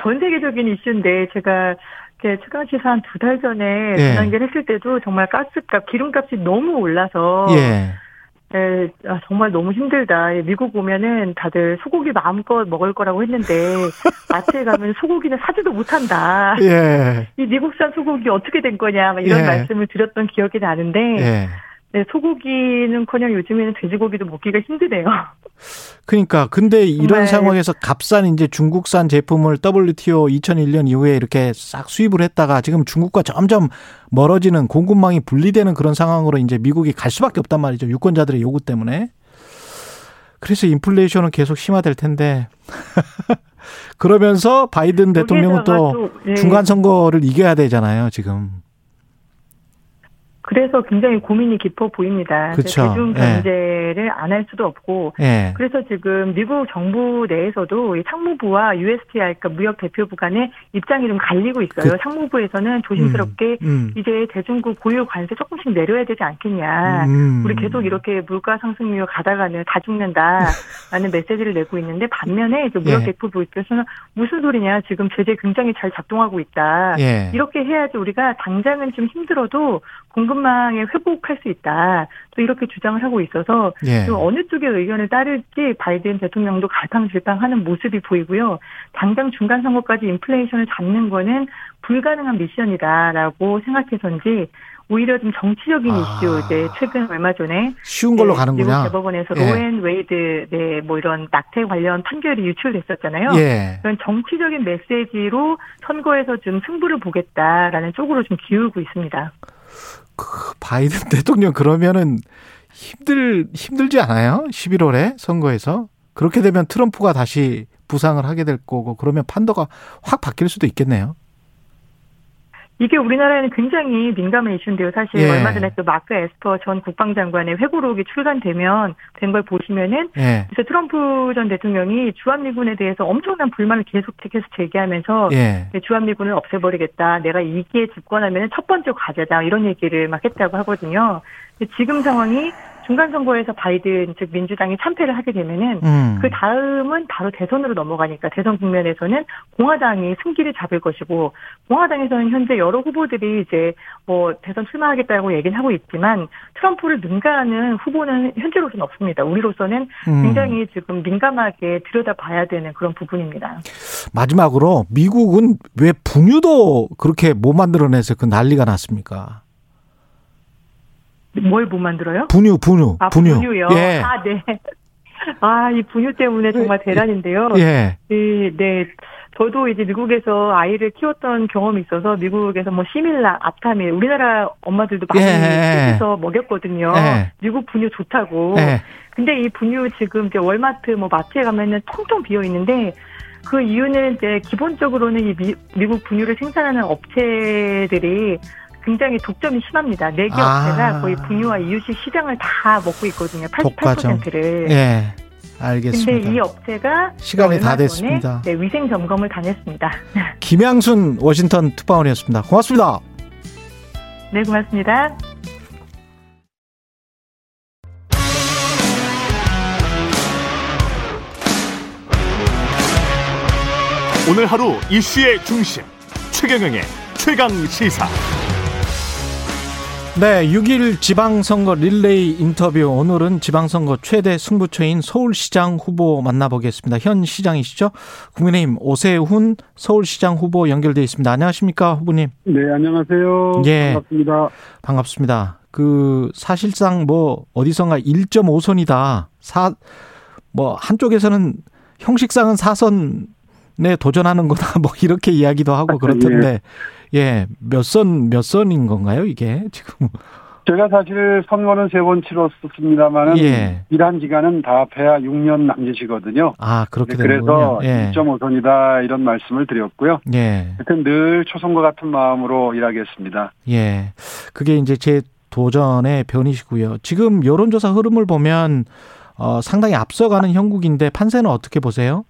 전 세계적인 이슈인데 제가 최강 시사 한 두 달 전에 예. 전환 했을 때도 정말 가스값, 기름값이 너무 올라서 예. 예, 아, 정말 너무 힘들다. 예, 미국 오면은 다들 소고기 마음껏 먹을 거라고 했는데 마트에 가면 소고기는 사지도 못한다. 예. 이 미국산 소고기 어떻게 된 거냐 막 이런 예. 말씀을 드렸던 기억이 나는데 예. 네, 소고기는커녕 요즘에는 돼지고기도 먹기가 힘드네요. 그러니까 근데 이런 정말. 상황에서 값싼 이제 중국산 제품을 WTO 2001년 이후에 이렇게 싹 수입을 했다가 지금 중국과 점점 멀어지는 공급망이 분리되는 그런 상황으로 이제 미국이 갈 수밖에 없단 말이죠. 유권자들의 요구 때문에. 그래서 인플레이션은 계속 심화될 텐데. 그러면서 바이든 대통령은 또 예, 중간 선거를 이겨야 되잖아요, 지금. 그래서 굉장히 고민이 깊어 보입니다. 그쵸. 대중 예. 경제를 안할 수도 없고 예. 그래서 지금 미국 정부 내에서도 이 상무부와 USTR 그러니까 무역 대표부 간의 입장이 좀 갈리고 있어요. 그- 상무부에서는 조심스럽게 음. 이제 대중국 고유 관세 조금씩 내려야 되지 않겠냐. 음. 우리 계속 이렇게 물가 상승률 가다가는 다 죽는다라는 메시지를 내고 있는데 반면에 이제 무역 예. 대표부께서는 무슨 소리냐 지금 제재 굉장히 잘 작동하고 있다. 예. 이렇게 해야지 우리가 당장은 좀 힘들어도 공급망에 회복할 수 있다. 또 이렇게 주장을 하고 있어서 예. 좀 어느 쪽의 의견을 따를지 바이든 대통령도 갈팡질팡하는 모습이 보이고요. 당장 중간 선거까지 인플레이션을 잡는 거는 불가능한 미션이다라고 생각해서인지 오히려 좀 정치적인 아. 이슈 이제 최근 얼마 전에 쉬운 걸로 네, 가는구나. 미국 대법원에서 예. Roe and Wade 네 뭐 이런 낙태 관련 판결이 유출됐었잖아요. 예. 그런 정치적인 메시지로 선거에서 좀 승부를 보겠다라는 쪽으로 좀 기울고 있습니다. 그 바이든 대통령 그러면은 힘들 힘들지 않아요? 11월에 선거에서 그렇게 되면 트럼프가 다시 부상을 하게 될 거고 그러면 판도가 확 바뀔 수도 있겠네요. 이게 우리나라에는 굉장히 민감한 이슈인데요. 사실 예. 얼마 전에 또 마크 에스퍼 전 국방장관의 회고록이 출간되면 된 걸 보시면은 예. 그래서 트럼프 전 대통령이 주한미군에 대해서 엄청난 불만을 계속해서 제기하면서 예. 주한미군을 없애버리겠다. 내가 이기에 집권하면 첫 번째 과제다. 이런 얘기를 막 했다고 하거든요. 지금 상황이 중간 선거에서 바이든 즉 민주당이 참패를 하게 되면은 음. 그 다음은 바로 대선으로 넘어가니까 대선 국면에서는 공화당이 승기를 잡을 것이고 공화당에서는 현재 여러 후보들이 이제 뭐 대선 출마하겠다고 얘기는 하고 있지만 트럼프를 능가하는 후보는 현재로서는 없습니다. 우리로서는 음. 굉장히 지금 민감하게 들여다봐야 되는 그런 부분입니다. 마지막으로 미국은 왜 분유도 그렇게 못 만들어내서 그 난리가 났습니까? 뭘 못 만들어요? 분유, 분유, 아, 분유. 분유요? 예. 아, 네. 아, 이 분유 때문에 정말 대란인데요. 예. 네, 네. 저도 이제 미국에서 아이를 키웠던 경험이 있어서 미국에서 뭐 시밀라, 앞타밀 우리나라 엄마들도 많이 예. 키워서 먹였거든요. 예. 미국 분유 좋다고. 예. 근데 이 분유 지금 이제 월마트 뭐 마트에 가면은 통통 비어 있는데 그 이유는 이제 기본적으로는 이 미, 미국 분유를 생산하는 업체들이 굉장히 독점이 심합니다. 네개 아. 업체가 거의 분유와 이유식 시장을 다 먹고 있거든요. 독과점. 88%를. 예. 근데 알겠습니다. 이 업체가 시간이 다 됐습니다. 네, 위생 점검을 다녔습니다. 김양순 워싱턴 특파원이었습니다. 고맙습니다. 네, 고맙습니다. 오늘 하루 이슈의 중심 최경영의 최강 시사. 네, 6일 지방선거 릴레이 인터뷰. 오늘은 지방선거 최대 승부처인 서울시장 후보 만나보겠습니다. 현 시장이시죠? 국민의힘 오세훈 서울시장 후보 연결돼 있습니다. 안녕하십니까, 후보님? 네, 안녕하세요. 예. 반갑습니다. 반갑습니다. 그 사실상 뭐 어디선가 1.5선이다. 사 뭐 한쪽에서는 형식상은 4선 도전하는 거다 뭐 이렇게 이야기도 하고 그렇던데 예 몇 선 몇 선인 건가요 이게 지금 제가 사실 선거는 세 번 치렀습니다만은 예. 일한 기간은 다 합해야 6년 남짓이거든요. 아 그렇게 그래서 되는군요. 예. 2.5선이다 이런 말씀을 드렸고요. 예. 하여튼 늘 초선과 같은 마음으로 일하겠습니다. 예. 그게 이제 제 도전의 변이시고요. 지금 여론조사 흐름을 보면 어, 상당히 앞서가는 형국인데 판세는 어떻게 보세요?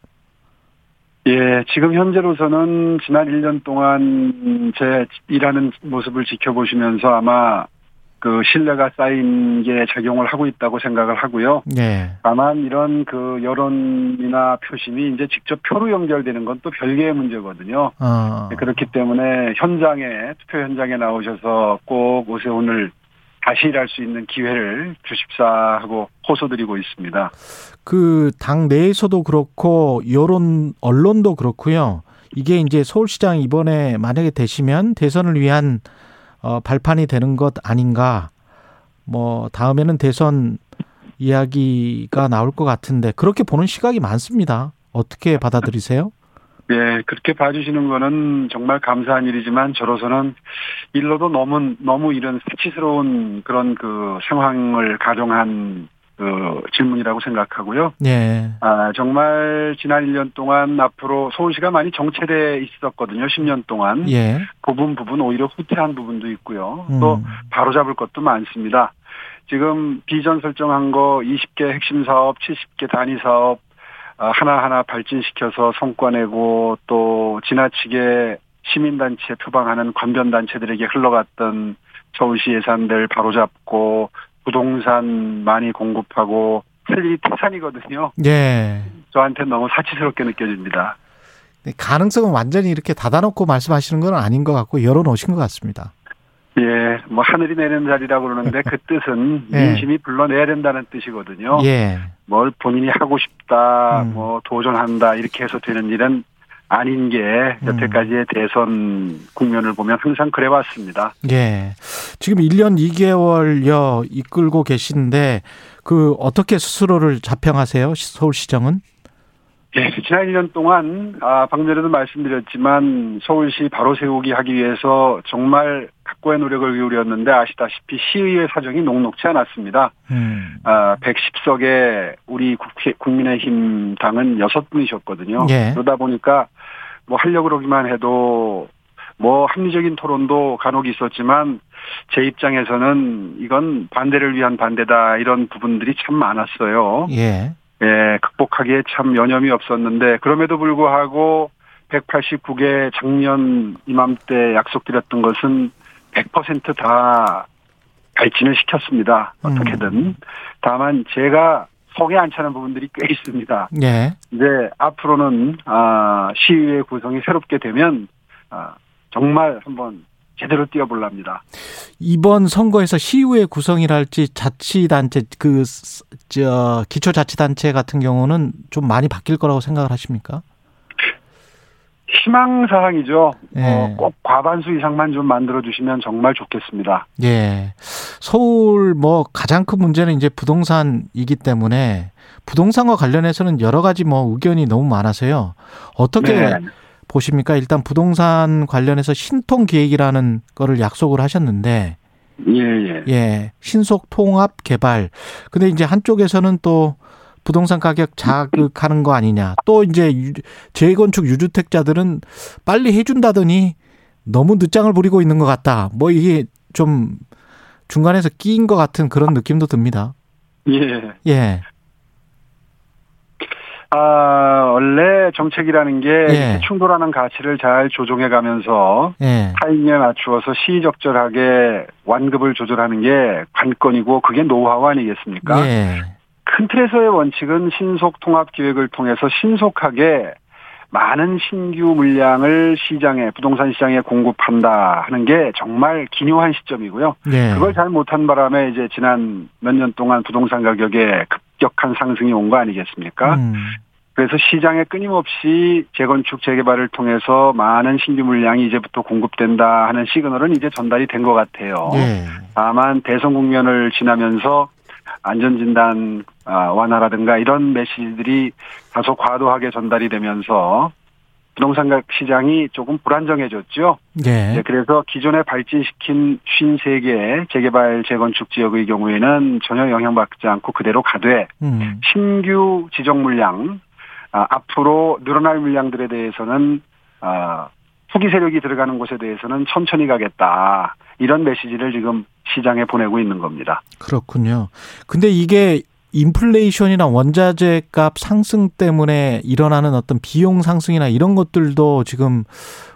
예, 지금 현재로서는 지난 1년 동안 제 일하는 모습을 지켜보시면서 아마 그 신뢰가 쌓인 게 작용을 하고 있다고 생각을 하고요. 예. 다만 이런 그 여론이나 표심이 이제 직접 표로 연결되는 건 또 별개의 문제거든요. 어. 네, 그렇기 때문에 현장에 투표 현장에 나오셔서 꼭 오세훈을 다시 일할 수 있는 기회를 주십사 하고 호소드리고 있습니다. 그 당 내에서도 그렇고 여론 언론도 그렇고요. 이게 이제 서울시장 이번에 만약에 되시면 대선을 위한 어, 발판이 되는 것 아닌가. 뭐 다음에는 대선 이야기가 나올 것 같은데 그렇게 보는 시각이 많습니다. 어떻게 받아들이세요? 예, 그렇게 봐주시는 거는 정말 감사한 일이지만 저로서는 일로도 너무 너무 이런 수치스러운 그런 그 상황을 가정한 그 질문이라고 생각하고요. 예. 아, 정말 지난 1년 동안 앞으로 서울시가 많이 정체돼 있었거든요. 10년 동안. 예. 부분 부분 오히려 후퇴한 부분도 있고요. 음. 또 바로잡을 것도 많습니다. 지금 비전 설정한 거 20개 핵심 사업, 70개 단위 사업 아, 하나하나 발진시켜서 성과 내고 또 지나치게 시민단체 표방하는 관변단체들에게 흘러갔던 서울시 예산들 바로잡고 부동산 많이 공급하고 사실 이 태산이거든요. 예. 저한테 너무 사치스럽게 느껴집니다. 네, 가능성은 완전히 이렇게 닫아놓고 말씀하시는 건 아닌 것 같고 열어놓으신 것 같습니다. 예, 뭐 하늘이 내는 자리라고 그러는데 그 뜻은 예. 민심이 불러내야 된다는 뜻이거든요. 예. 뭘 본인이 하고 싶다, 음. 뭐 도전한다 이렇게 해서 되는 일은 아닌 게 음. 여태까지의 대선 국면을 보면 항상 그래왔습니다. 예. 지금 1년 2개월여 이끌고 계신데 그 어떻게 스스로를 자평하세요? 시- 서울시정은? 예, 지난 1년 동안 아, 방금 전에도 말씀드렸지만 서울시 바로 세우기 하기 위해서 정말 각고의 노력을 기울였는데 아시다시피 시의회 사정이 녹록치 않았습니다. 음. 아, 110석에 우리 국회, 국민의힘 당은 여섯 분이셨거든요. 예. 그러다 보니까 뭐 하려고 그러기만 해도 뭐 합리적인 토론도 간혹 있었지만 제 입장에서는 이건 반대를 위한 반대다 이런 부분들이 참 많았어요. 예. 예, 극복하기에 참 여념이 없었는데 그럼에도 불구하고 189개 작년 이맘때 약속드렸던 것은 100%다 발진을 시켰습니다. 어떻게든. 다만 제가 성에 안 차는 부분들이 꽤 있습니다. 예. 이제 앞으로는 아, 시의회 구성이 새롭게 되면 아, 정말 한번 제대로 뛰어볼랍니다. 이번 선거에서 시의회 구성이랄지 자치단체 그 저 기초자치단체 같은 경우는 좀 많이 바뀔 거라고 생각을 하십니까? 희망 사항이죠. 예. 어, 꼭 과반수 이상만 좀 만들어 주시면 정말 좋겠습니다. 예. 서울 뭐 가장 큰 문제는 이제 부동산이기 때문에 부동산과 관련해서는 여러 가지 뭐 의견이 너무 많아서요. 어떻게 네. 보십니까? 일단 부동산 관련해서 신통 기획이라는 거를 약속을 하셨는데 예, 예. 예, 신속 통합 개발. 근데 이제 한쪽에서는 또 부동산 가격 자극하는 거 아니냐. 또 이제 유- 재건축 유주택자들은 빨리 해준다더니 너무 늦장을 부리고 있는 것 같다. 뭐 이게 좀 중간에서 끼인 것 같은 그런 느낌도 듭니다. 예. 예, 아, 원래 정책이라는 게 예. 충돌하는 가치를 잘 조정해 가면서 예, 타인에 맞추어서 시의적절하게 완급을 조절하는 게 관건이고 그게 노하우 아니겠습니까? 예, 큰 틀에서의 원칙은 신속 통합 기획을 통해서 신속하게 많은 신규 물량을 시장에 부동산 시장에 공급한다 하는 게 정말 기묘한 시점이고요. 예. 그걸 잘 못한 바람에 이제 지난 몇 년 동안 부동산 가격에 급 격한 상승이 온 거 아니겠습니까? 음, 그래서 시장에 끊임없이 재건축 재개발을 통해서 많은 신규 물량이 이제부터 공급된다 하는 시그널은 이제 전달이 된 것 같아요. 예, 다만 대선 국면을 지나면서 안전진단 아, 완화라든가 이런 메시지들이 다소 과도하게 전달이 되면서 부동산 시장이 조금 불안정해졌죠. 예. 네, 그래서 기존에 발진시킨 53개 재개발 재건축 지역의 경우에는 전혀 영향받지 않고 그대로 가되 음. 신규 지정 물량 아, 앞으로 늘어날 물량들에 대해서는 아, 후기 세력이 들어가는 곳에 대해서는 천천히 가겠다 이런 메시지를 지금 시장에 보내고 있는 겁니다. 그렇군요. 근데 이게 인플레이션이나 원자재 값 상승 때문에 일어나는 어떤 비용 상승이나 이런 것들도 지금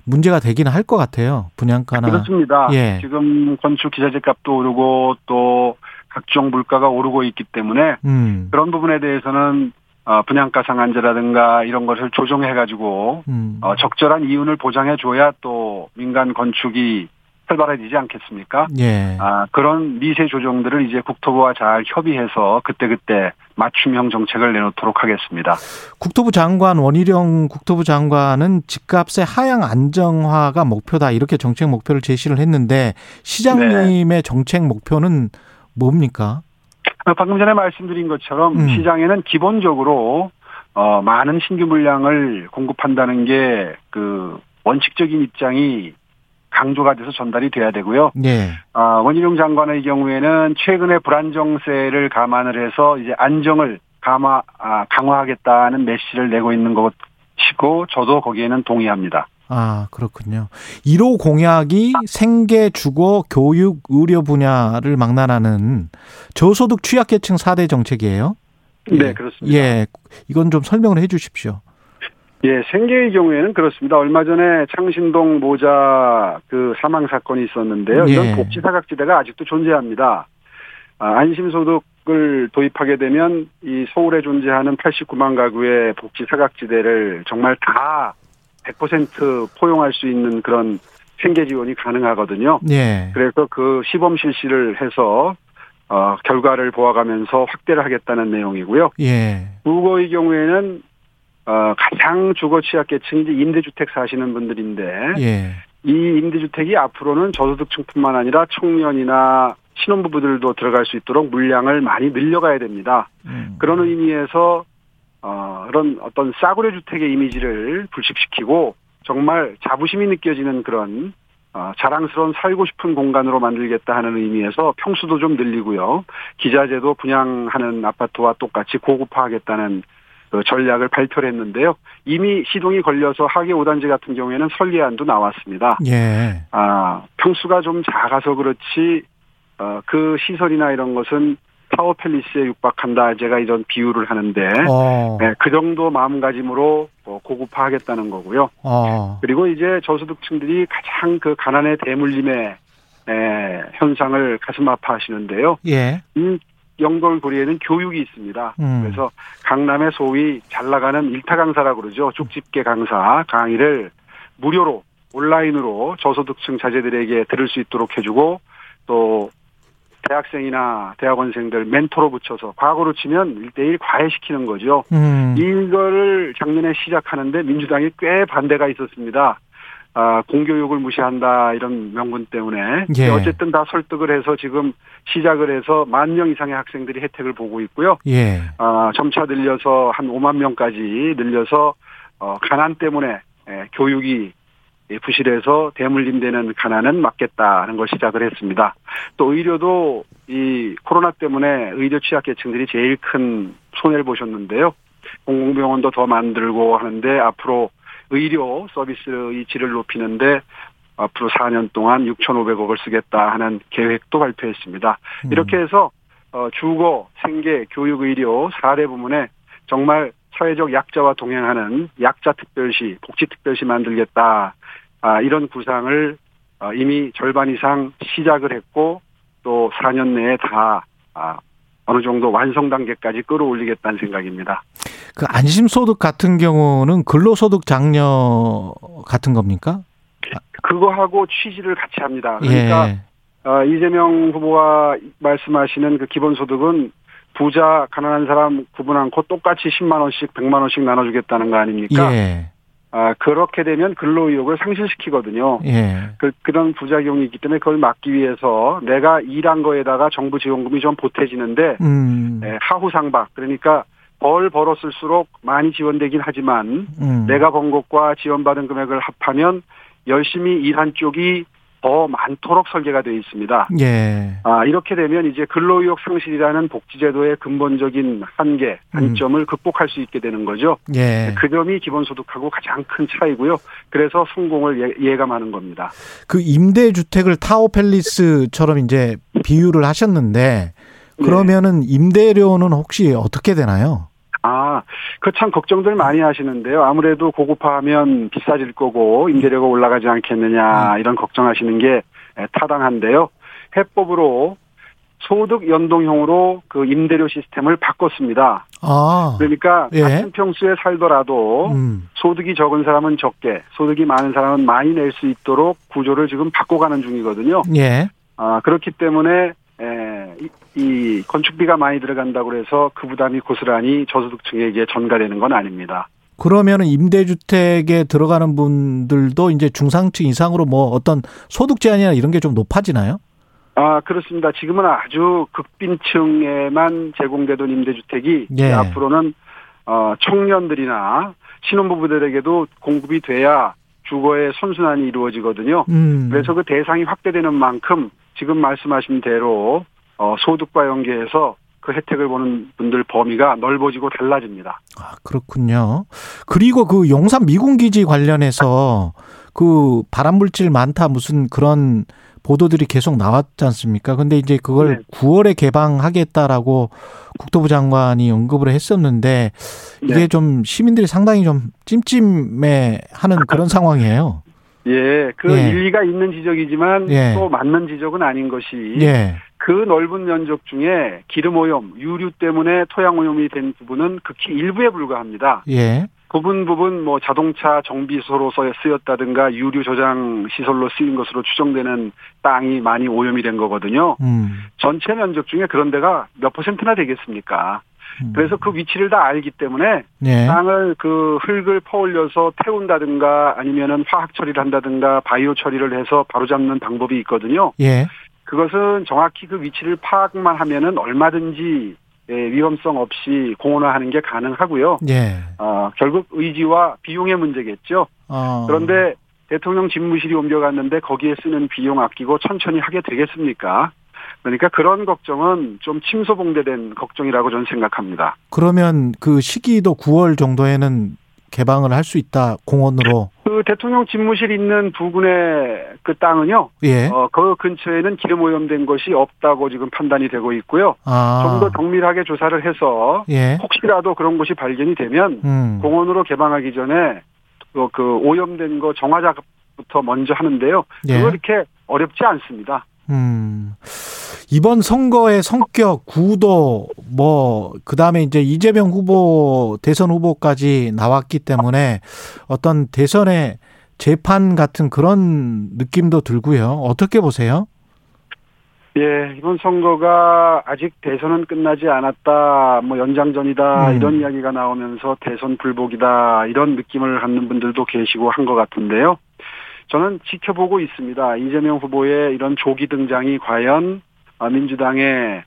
문제가 되기는 할 것 같아요. 분양가나. 그렇습니다. 예. 지금 건축 기자재 값도 오르고 또 각종 물가가 오르고 있기 때문에 음. 그런 부분에 대해서는 어, 분양가 상한제라든가 이런 것을 조정해 가지고 음. 어, 적절한 이윤을 보장해 줘야 또 민간 건축이 활발해지지 않겠습니까? 예. 아, 그런 미세 조정들을 이제 국토부와 잘 협의해서 그때그때 맞춤형 정책을 내놓도록 하겠습니다. 국토부 장관 원희룡 국토부 장관은 집값의 하향 안정화가 목표다 이렇게 정책 목표를 제시를 했는데 시장님의 네. 정책 목표는 뭡니까? 어, 방금 전에 말씀드린 것처럼 음. 시장에는 기본적으로 어, 많은 신규 물량을 공급한다는 게 그 원칙적인 입장이 강조가 돼서 전달이 돼야 되고요. 예. 아, 원희룡 장관의 경우에는 최근에 불안정세를 감안을 해서 이제 안정을 강화, 아, 강화하겠다는 메시지를 내고 있는 것이고 저도 거기에는 동의합니다. 아, 그렇군요. 1호 공약이 생계, 주거, 교육, 의료 분야를 망라하는 저소득 취약계층 4대 정책이에요. 네, 그렇습니다. 예. 이건 좀 설명을 해 주십시오. 예, 생계의 경우에는 그렇습니다. 얼마 전에 창신동 모자 그 사망 사건이 있었는데요. 예. 이런 복지 사각지대가 아직도 존재합니다. 아, 안심소득을 도입하게 되면 이 서울에 존재하는 89만 가구의 복지 사각지대를 정말 다 100% 포용할 수 있는 그런 생계 지원이 가능하거든요. 예. 그래서 그 시범 실시를 해서 어, 결과를 보아가면서 확대를 하겠다는 내용이고요. 예. 주거의 경우에는 어, 가장 주거 취약계층이 이제 임대주택 사시는 분들인데 예. 이 임대주택이 앞으로는 저소득층뿐만 아니라 청년이나 신혼부부들도 들어갈 수 있도록 물량을 많이 늘려가야 됩니다. 음. 그런 의미에서 어, 그런 어떤 싸구려 주택의 이미지를 불식시키고 정말 자부심이 느껴지는 그런 어, 자랑스러운 살고 싶은 공간으로 만들겠다 하는 의미에서 평수도 좀 늘리고요. 기자재도 분양하는 아파트와 똑같이 고급화하겠다는 그 전략을 발표를 했는데요. 이미 시동이 걸려서 하계 5단지 같은 경우에는 설계안도 나왔습니다. 예. 아, 평수가 좀 작아서 그렇지, 어, 그 시설이나 이런 것은 타워 팰리스에 육박한다. 제가 이런 비유를 하는데, 어. 네, 그 정도 마음가짐으로 어, 고급화하겠다는 거고요. 어. 그리고 이제 저소득층들이 가장 그 가난의 대물림의 에, 현상을 가슴 아파하시는데요. 예. 이 연결고리에는 교육이 있습니다. 음. 그래서 강남의 소위 잘 나가는 일타 강사라고 그러죠. 쭉집게 강사 강의를 무료로 온라인으로 저소득층 자제들에게 들을 수 있도록 해주고 또 대학생이나 대학원생들 멘토로 붙여서 과거로 치면 일대일 과외시키는 거죠. 음. 이거를 작년에 시작하는데 민주당이 꽤 반대가 있었습니다. 아, 공교육을 무시한다 이런 명분 때문에 예. 어쨌든 다 설득을 해서 지금 시작을 해서 만 명 이상의 학생들이 혜택을 보고 있고요. 예. 아, 점차 늘려서 한 5만 명까지 늘려서 어, 가난 때문에 예, 교육이 예, 부실해서 대물림되는 가난은 막겠다는 걸 시작을 했습니다. 또 의료도 이 코로나 때문에 의료 취약계층들이 제일 큰 손해를 보셨는데요. 공공병원도 더 만들고 하는데 앞으로 의료 서비스의 질을 높이는데 앞으로 4년 동안 6,500억을 쓰겠다 하는 계획도 발표했습니다. 음. 이렇게 해서 어, 주거, 생계, 교육, 의료 4대 부문에 정말 사회적 약자와 동행하는 약자 특별시, 복지 특별시 만들겠다. 아, 이런 구상을 어, 이미 절반 이상 시작을 했고 또 4년 내에 다 아, 어느 정도 완성 단계까지 끌어올리겠다는 생각입니다. 그 안심소득 같은 경우는 근로소득 장려 같은 겁니까? 그거하고 취지를 같이 합니다. 그러니까 예. 어, 이재명 후보가 말씀하시는 그 기본소득은 부자, 가난한 사람 구분 않고 똑같이 10만 원씩, 100만 원씩 나눠주겠다는 거 아닙니까? 예. 아, 그렇게 되면 근로 의욕을 상실시키거든요. 예. 그, 그런 부작용이 있기 때문에 그걸 막기 위해서 내가 일한 거에다가 정부 지원금이 좀 보태지는데 음. 예, 하후상박 그러니까 벌 벌었을수록 많이 지원되긴 하지만 음. 내가 번 것과 지원받은 금액을 합하면 열심히 일한 쪽이 더 많도록 설계가 되어 있습니다. 예. 아, 이렇게 되면 이제 근로의욕 상실이라는 복지제도의 근본적인 한계, 한점을 극복할 수 있게 되는 거죠. 예. 그 점이 기본소득하고 가장 큰 차이고요. 그래서 성공을 예, 예감하는 겁니다. 그 임대주택을 타워팰리스처럼 이제 비유를 하셨는데 그러면은 임대료는 혹시 어떻게 되나요? 아, 그 참 걱정들 많이 하시는데요. 아무래도 고급화하면 비싸질 거고 임대료가 올라가지 않겠느냐 이런 걱정하시는 게 에, 타당한데요. 해법으로 소득 연동형으로 그 임대료 시스템을 바꿨습니다. 아. 그러니까 예. 같은 평수에 살더라도 음. 소득이 적은 사람은 적게, 소득이 많은 사람은 많이 낼 수 있도록 구조를 지금 바꿔가는 중이거든요. 예. 아, 그렇기 때문에 에, 이, 이 건축비가 많이 들어간다고 해서 그 부담이 고스란히 저소득층에게 전가되는 건 아닙니다. 그러면은 임대주택에 들어가는 분들도 이제 중상층 이상으로 뭐 어떤 소득 제한이나 이런 게 좀 높아지나요? 아, 그렇습니다. 지금은 아주 극빈층에만 제공되던 임대주택이 예. 앞으로는 어, 청년들이나 신혼부부들에게도 공급이 돼야 주거의 선순환이 이루어지거든요. 음. 그래서 그 대상이 확대되는 만큼 지금 말씀하신 대로 어, 소득과 연계해서 그 혜택을 보는 분들 범위가 넓어지고 달라집니다. 아, 그렇군요. 그리고 그 용산 미군 기지 관련해서 그 발암 물질 많다 무슨 그런 보도들이 계속 나왔지 않습니까? 근데 이제 그걸 네. 9월에 개방하겠다라고 국토부 장관이 언급을 했었는데 이게 네. 좀 시민들이 상당히 좀 찜찜해 하는 그런 상황이에요. 예, 그 예. 일리가 있는 지적이지만 예. 또 맞는 지적은 아닌 것이 예. 그 넓은 면적 중에 기름 오염, 유류 때문에 토양 오염이 된 부분은 극히 일부에 불과합니다. 예. 부분 부분 뭐 자동차 정비소로서 쓰였다든가 유류 저장 시설로 쓰인 것으로 추정되는 땅이 많이 오염이 된 거거든요. 음. 전체 면적 중에 그런 데가 몇 퍼센트나 되겠습니까? 음. 그래서 그 위치를 다 알기 때문에 예. 땅을 그 흙을 퍼올려서 태운다든가 아니면은 화학 처리를 한다든가 바이오 처리를 해서 바로잡는 방법이 있거든요. 예. 그것은 정확히 그 위치를 파악만 하면은 얼마든지 예, 위험성 없이 공원화하는 게 가능하고요. 예. 어, 결국 의지와 비용의 문제겠죠. 어. 그런데 대통령 집무실이 옮겨갔는데 거기에 쓰는 비용 아끼고 천천히 하게 되겠습니까? 그러니까 그런 걱정은 좀 침소봉대된 걱정이라고 저는 생각합니다. 그러면 그 시기도 9월 정도에는 개방을 할 수 있다 공원으로. 그 대통령 집무실 있는 부근의 그 땅은요, 예. 어, 그 근처에는 기름 오염된 것이 없다고 지금 판단이 되고 있고요. 아. 좀더 정밀하게 조사를 해서 예. 혹시라도 그런 것이 발견이 되면 음. 공원으로 개방하기 전에 그, 그 오염된 거 정화 작업부터 먼저 하는데요. 예. 그거 이렇게 어렵지 않습니다. 음. 이번 선거의 성격, 구도, 뭐, 그 다음에 이제 이재명 후보, 대선 후보까지 나왔기 때문에 어떤 대선의 재판 같은 그런 느낌도 들고요. 어떻게 보세요? 예, 이번 선거가 아직 대선은 끝나지 않았다, 뭐 연장전이다, 음. 이런 이야기가 나오면서 대선 불복이다, 이런 느낌을 갖는 분들도 계시고 한 것 같은데요. 저는 지켜보고 있습니다. 이재명 후보의 이런 조기 등장이 과연 아, 민주당의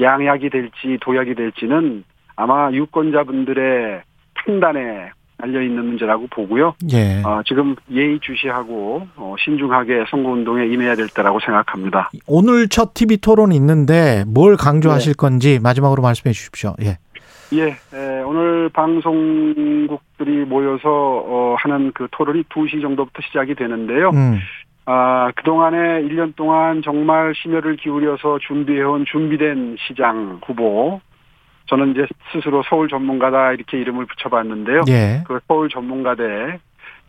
양약이 될지 도약이 될지는 아마 유권자분들의 판단에 달려 있는 문제라고 보고요. 예. 어, 지금 예의주시하고 어, 신중하게 선거운동에 임해야 될 때라고 생각합니다. 오늘 첫 TV 토론 있는데 뭘 강조하실 건지 마지막으로 말씀해 주십시오. 예. 예, 에, 오늘 방송국들이 모여서 어, 하는 그 토론이 2시 정도부터 시작이 되는데요. 음. 아, 그동안에 1년 동안 정말 심혈을 기울여서 준비해온 준비된 시장 후보. 저는 이제 스스로 서울 전문가다 이렇게 이름을 붙여봤는데요. 예. 그 서울 전문가대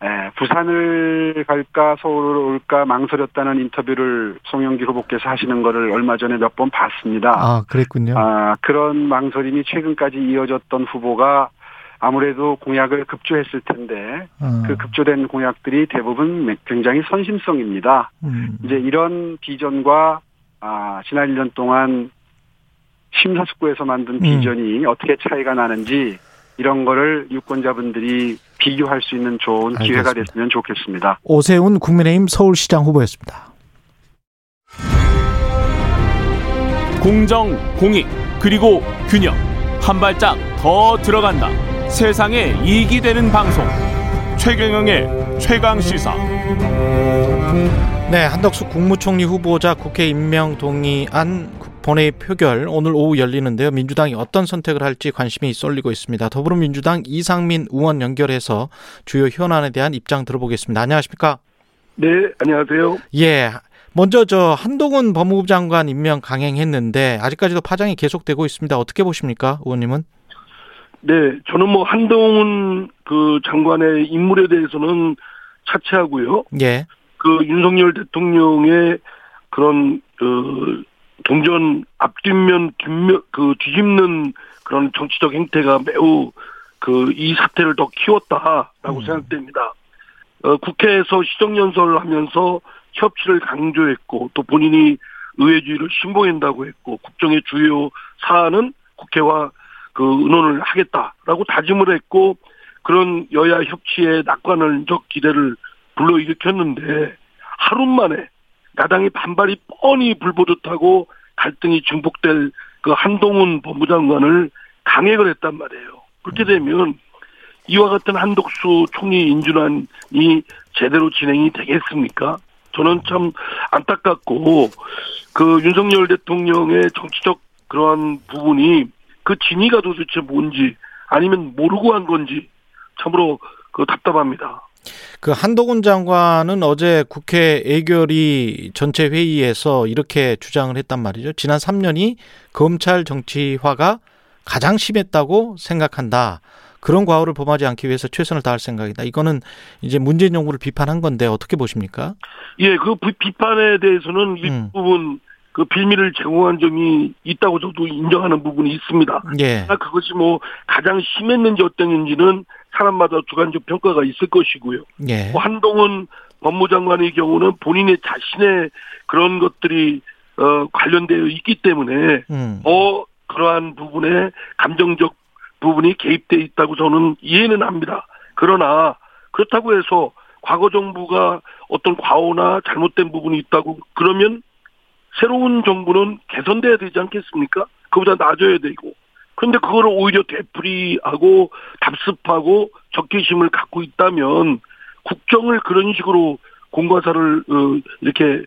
에, 부산을 갈까 서울을 올까 망설였다는 인터뷰를 송영길 후보께서 하시는 거를 얼마 전에 몇 번 봤습니다. 아, 그랬군요. 아, 그런 망설임이 최근까지 이어졌던 후보가 아무래도 공약을 급조했을 텐데 어. 그 급조된 공약들이 대부분 굉장히 선심성입니다. 음. 이제 이런 비전과 아, 지난 1년 동안 심사숙고해서 만든 음. 비전이 어떻게 차이가 나는지 이런 거를 유권자분들이 비교할 수 있는 좋은 기회가 알겠습니다. 됐으면 좋겠습니다. 오세훈 국민의힘 서울시장 후보였습니다. 공정, 공익, 그리고 균형. 한 발짝 더 들어간다. 세상에 이익이 되는 방송. 최경영의 최강 시사. 네, 한덕수 국무총리 후보자 국회 임명 동의안 본회의 표결 오늘 오후 열리는데요. 민주당이 어떤 선택을 할지 관심이 쏠리고 있습니다. 더불어민주당 이상민 의원 연결해서 주요 현안에 대한 입장 들어보겠습니다. 안녕하십니까? 네, 안녕하세요. 예. 먼저 저 한동훈 법무부 장관 임명 강행했는데 아직까지도 파장이 계속되고 있습니다. 어떻게 보십니까, 의원님은? 네, 저는 뭐 한동훈 그 장관의 인물에 대해서는 차치하고요. 예. 그 윤석열 대통령의 그런 그 동전 앞뒷면 뒷면 그 뒤집는 그런 정치적 행태가 매우 그 이 사태를 더 키웠다라고 음. 생각됩니다. 어, 국회에서 시정연설을 하면서 협치를 강조했고 또 본인이 의회주의를 신봉한다고 했고 국정의 주요 사안은 국회와 그 의논을 하겠다라고 다짐을 했고 그런 여야 협치의 낙관적 기대를 불러일으켰는데 하루 만에 야당의 반발이 뻔히 불보듯하고 갈등이 증폭될 그 한동훈 법무장관을 강행을 했단 말이에요. 그렇게 되면 이와 같은 한독수 총리 인준안이 제대로 진행이 되겠습니까? 저는 참 안타깝고 그 윤석열 대통령의 정치적 그러한 부분이 그 진위가 도대체 뭔지 아니면 모르고 한 건지 참으로 그 답답합니다. 그 한동훈 장관은 어제 국회 애결위 전체 회의에서 이렇게 주장을 했단 말이죠. 지난 3년이 검찰 정치화가 가장 심했다고 생각한다. 그런 과오를 범하지 않기 위해서 최선을 다할 생각이다. 이거는 이제 문재인 정부를 비판한 건데 어떻게 보십니까? 예, 그 비- 비판에 대해서는 음. 일부분 그 빌미를 제공한 점이 있다고 저도 인정하는 부분이 있습니다. 예. 그것이 뭐 가장 심했는지 어땠는지는 사람마다 주관적 평가가 있을 것이고요. 예. 뭐 한동훈 법무장관의 경우는 본인의 자신의 그런 것들이 어, 관련되어 있기 때문에 음. 더 그러한 부분에 감정적 부분이 개입돼 있다고 저는 이해는 합니다. 그러나 그렇다고 해서 과거 정부가 어떤 과오나 잘못된 부분이 있다고 그러면 새로운 정부는 개선돼야 되지 않겠습니까? 그보다 나아져야 되고. 그런데 그거를 오히려 되풀이하고 답습하고 적개심을 갖고 있다면 국정을 그런 식으로 공과사를 어, 이렇게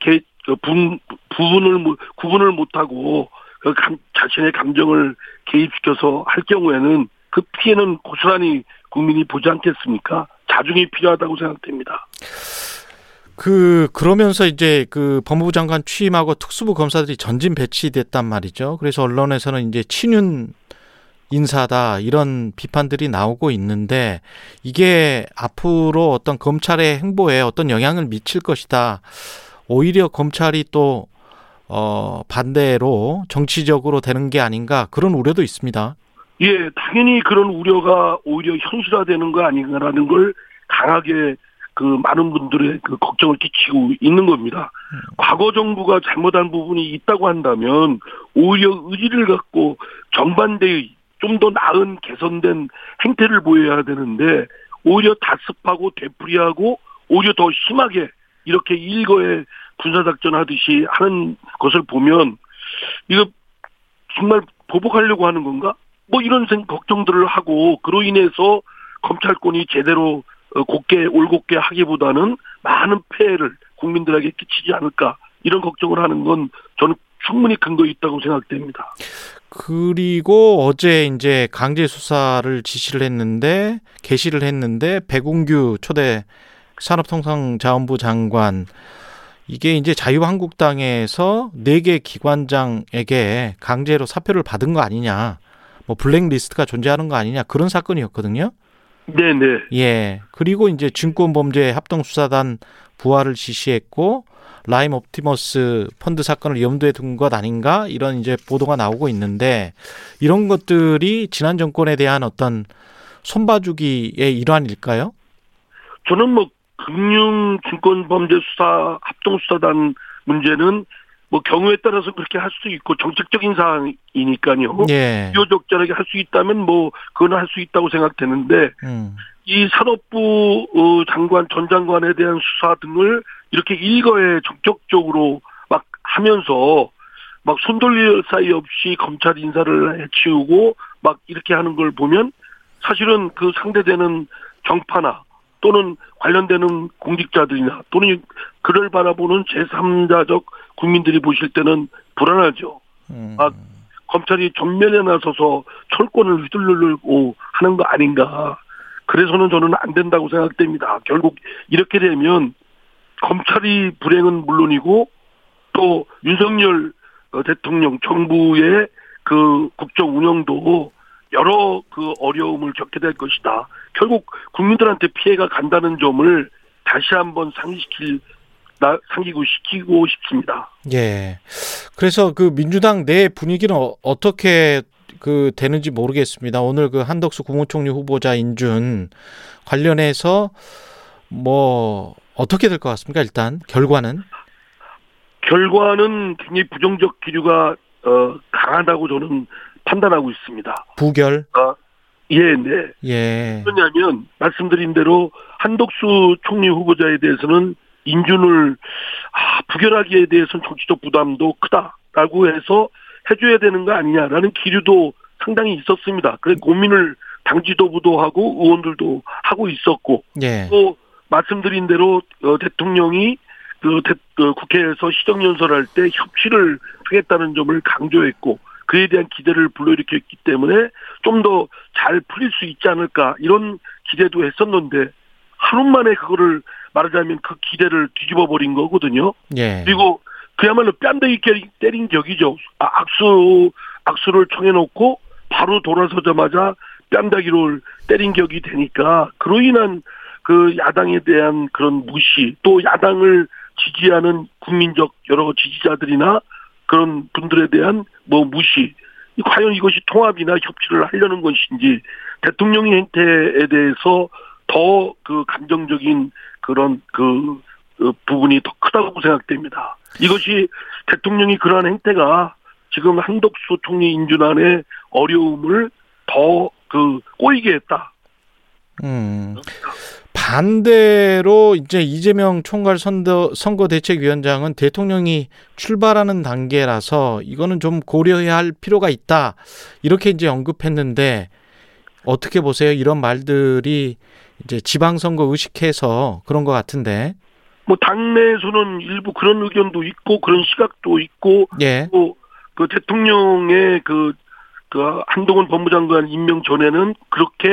개, 분, 부분을 못- 구분을 못하고 그 감- 자신의 감정을 개입시켜서 할 경우에는 그 피해는 고스란히 국민이 보지 않겠습니까? 자중이 필요하다고 생각됩니다. 그 그러면서 이제 그 법무부 장관 취임하고 특수부 검사들이 전진 배치됐단 말이죠. 그래서 언론에서는 이제 친윤 인사다 이런 비판들이 나오고 있는데 이게 앞으로 어떤 검찰의 행보에 어떤 영향을 미칠 것이다. 오히려 검찰이 또 어, 반대로 정치적으로 되는 게 아닌가 그런 우려도 있습니다. 예, 당연히 그런 우려가 오히려 현실화되는 거 아닌가라는 걸 강하게 그 많은 분들의 그 걱정을 끼치고 있는 겁니다. 과거 정부가 잘못한 부분이 있다고 한다면 오히려 의지를 갖고 정반대의 좀 더 나은 개선된 행태를 보여야 되는데 오히려 다습하고 되풀이하고 오히려 더 심하게 이렇게 일거에 군사작전 하듯이 하는 것을 보면 이거 정말 보복하려고 하는 건가? 뭐 이런 생 걱정들을 하고 그로 인해서 검찰권이 제대로 어, 곱게 올곧게 하기보다는 많은 폐해를 국민들에게 끼치지 않을까 이런 걱정을 하는 건 저는 충분히 근거 있다고 생각됩니다. 그리고 어제 이제 강제 수사를 지시를 했는데 개시를 했는데 백운규 초대 산업통상자원부 장관 이게 이제 자유한국당에서 네 개 기관장에게 강제로 사표를 받은 거 아니냐. 뭐 블랙리스트가 존재하는 거 아니냐. 그런 사건이었거든요. 네네. 예. 그리고 이제 증권범죄 합동수사단 부활을 지시했고 라임 옵티머스 펀드 사건을 염두에 둔 것 아닌가 이런 이제 보도가 나오고 있는데 이런 것들이 지난 정권에 대한 어떤 손봐주기의 일환일까요? 저는 뭐 금융 증권 범죄 수사 합동 수사단 문제는 뭐 경우에 따라서 그렇게 할 수 있고 정책적인 사항이니까요. 예. 비효적절하게 할 수 있다면 뭐 그건 할 수 있다고 생각되는데 음. 이 산업부 어, 장관 전 장관에 대한 수사 등을 이렇게 일거에 적극적으로 막 하면서 막 손돌릴 사이 없이 검찰 인사를 해치우고 막 이렇게 하는 걸 보면 사실은 그 상대되는 정파나 또는 관련되는 공직자들이나 또는 그를 바라보는 제3자적 국민들이 보실 때는 불안하죠. 음. 아, 검찰이 전면에 나서서 철권을 휘둘르고 하는 거 아닌가. 그래서는 저는 안 된다고 생각됩니다. 결국 이렇게 되면 검찰이 불행은 물론이고 또 윤석열 어, 대통령 정부의 그 국정 운영도 여러 그 어려움을 겪게 될 것이다. 결국 국민들한테 피해가 간다는 점을 다시 한번 상기시킬 나, 상기고 시키고 싶습니다. 예. 그래서 그 민주당 내 분위기는 어, 어떻게 그 되는지 모르겠습니다. 오늘 그 한덕수 국무총리 후보자 인준 관련해서 뭐 어떻게 될 것 같습니까? 일단 결과는 결과는 굉장히 부정적 기류가 어, 강하다고 저는 판단하고 있습니다. 부결. 아, 예, 네. 예. 왜냐하면 말씀드린 대로 한덕수 총리 후보자에 대해서는 인준을 아, 부결하기에 대해서는 정치적 부담도 크다라고 해서 해줘야 되는 거 아니냐라는 기류도 상당히 있었습니다. 그래 고민을 당 지도부도 하고 의원들도 하고 있었고 예. 또 말씀드린 대로 어, 대통령이 그, 대, 그 국회에서 시정연설할 때 협치를 하겠다는 점을 강조했고 그에 대한 기대를 불러일으켰기 때문에 좀 더 잘 풀릴 수 있지 않을까 이런 기대도 했었는데 하루 만에 그거를 말하자면 그 기대를 뒤집어 버린 거거든요. 예. 그리고 그야말로 뺨대기 때린 격이죠. 아, 악수 악수를 청해놓고 바로 돌아서자마자 뺨대기를 때린 격이 되니까 그로 인한 그 야당에 대한 그런 무시 또 야당을 지지하는 국민적 여러 지지자들이나 그런 분들에 대한 뭐 무시 과연 이것이 통합이나 협치를 하려는 것인지 대통령의 행태에 대해서 더 그 감정적인 그런 그, 그 부분이 더 크다고 생각됩니다. 이것이 대통령이 그러한 행태가 지금 한덕수 총리 인준안의 어려움을 더 그 꼬이게 했다. 음. 반대로 이제 이재명 총괄 선거, 선거 대책위원장은 대통령이 출발하는 단계라서 이거는 좀 고려해야 할 필요가 있다. 이렇게 이제 언급했는데 어떻게 보세요? 이런 말들이 이제 지방선거 의식해서 그런 것 같은데. 뭐 당내에서는 일부 그런 의견도 있고 그런 시각도 있고 예. 또그 대통령의 그, 그 한동훈 법무장관 임명 전에는 그렇게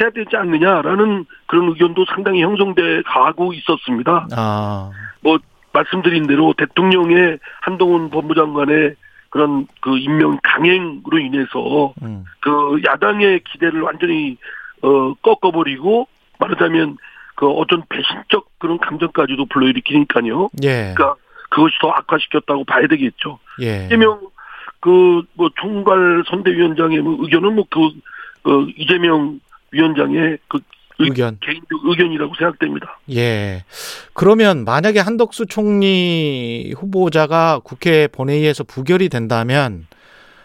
해야 되지 않느냐라는 그런 의견도 상당히 형성돼 가고 있었습니다. 아. 뭐 말씀드린 대로 대통령의 한동훈 법무장관의 그런 그 임명 강행으로 인해서 음. 그 야당의 기대를 완전히 어 꺾어버리고 말하자면 그 어떤 배신적 그런 감정까지도 불러일으키니까요. 예. 그러니까 그것이 더 악화시켰다고 봐야 되겠죠. 예. 이재명 그뭐 총괄 선대위원장의 뭐 의견은 뭐그 어, 이재명 위원장의 그 의- 의견. 개인적 의견이라고 생각됩니다. 예. 그러면 만약에 한덕수 총리 후보자가 국회 본회의에서 부결이 된다면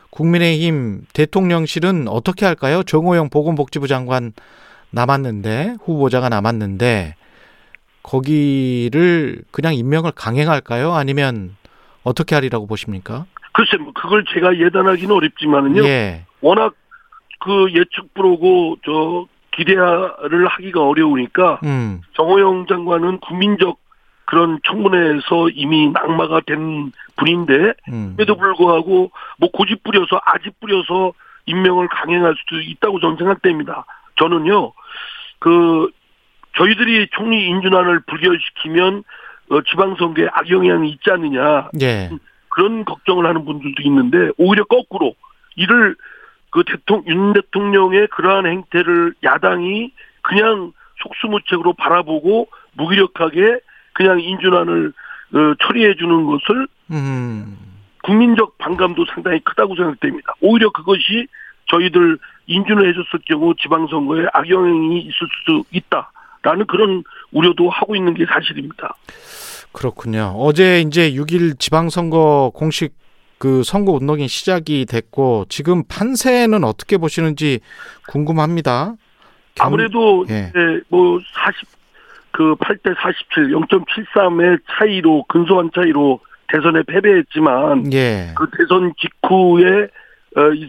국민의힘 대통령실은 어떻게 할까요? 정호영 보건복지부 장관 남았는데 후보자가 남았는데 거기를 그냥 임명을 강행할까요? 아니면 어떻게 하리라고 보십니까? 글쎄 뭐 그걸 제가 예단하기는 어렵지만은요. 예. 워낙 그 예측 불허고 저 기대를 하기가 어려우니까 음. 정호영 장관은 국민적 그런 청문회에서 이미 낙마가 된 분인데 음. 그에도 불구하고 뭐 고집 부려서 아집 부려서 임명을 강행할 수도 있다고 저는 생각됩니다. 저는요 그 저희들이 총리 인준안을 불결시키면 어, 지방선거에 악영향이 있지 않느냐 예. 그런 걱정을 하는 분들도 있는데 오히려 거꾸로 이를 그 대통령 윤 대통령의 그러한 행태를 야당이 그냥 속수무책으로 바라보고 무기력하게 그냥 인준안을 어, 처리해 주는 것을 음. 국민적 반감도 상당히 크다고 생각됩니다. 오히려 그것이 저희들 인준을 해줬을 경우 지방선거에 악영향이 있을 수도 있다라는 그런 우려도 하고 있는 게 사실입니다. 그렇군요. 어제 이제 6일 지방선거 공식 그 선거 운동이 시작이 됐고 지금 판세는 어떻게 보시는지 궁금합니다. 경- 아무래도 예. 이제 뭐 40, 그 8대 47, 0.73의 차이로 근소한 차이로 대선에 패배했지만 예. 그 대선 직후에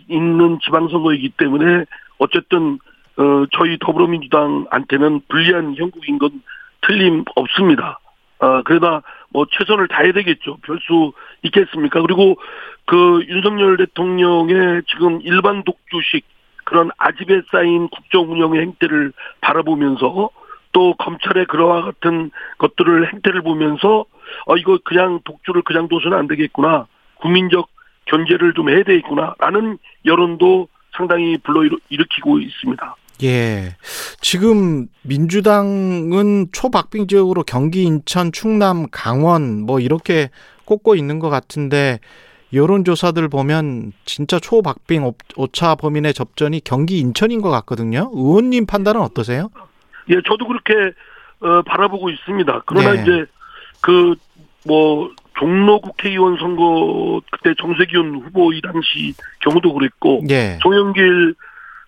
있는 지방선거이기 때문에 어쨌든 어, 저희 더불어민주당한테는 불리한 형국인 건 틀림없습니다. 어, 그러다 뭐 최선을 다해야 되겠죠. 별 수 있겠습니까? 그리고 그 윤석열 대통령의 지금 일반 독주식 그런 아집에 쌓인 국정 운영의 행태를 바라보면서 또 검찰의 그러와 같은 것들을 행태를 보면서 어 이거 그냥 독주를 그냥 둬서는 안 되겠구나. 국민적 견제를 좀 해야 되겠구나라는 여론도 상당히 불러일으키고 있습니다. 예. 지금 민주당은 초박빙 지역으로 경기, 인천, 충남, 강원 뭐 이렇게 꼽고 있는 것 같은데 여론조사들 보면 진짜 초박빙 오- 오차 범인의 접전이 경기, 인천인 것 같거든요. 의원님 판단은 어떠세요? 예, 저도 그렇게 어, 바라보고 있습니다. 그러나 네. 이제 그 뭐 종로 국회의원 선거 그때 정세균 후보 이 당시 경우도 그랬고 예. 송영길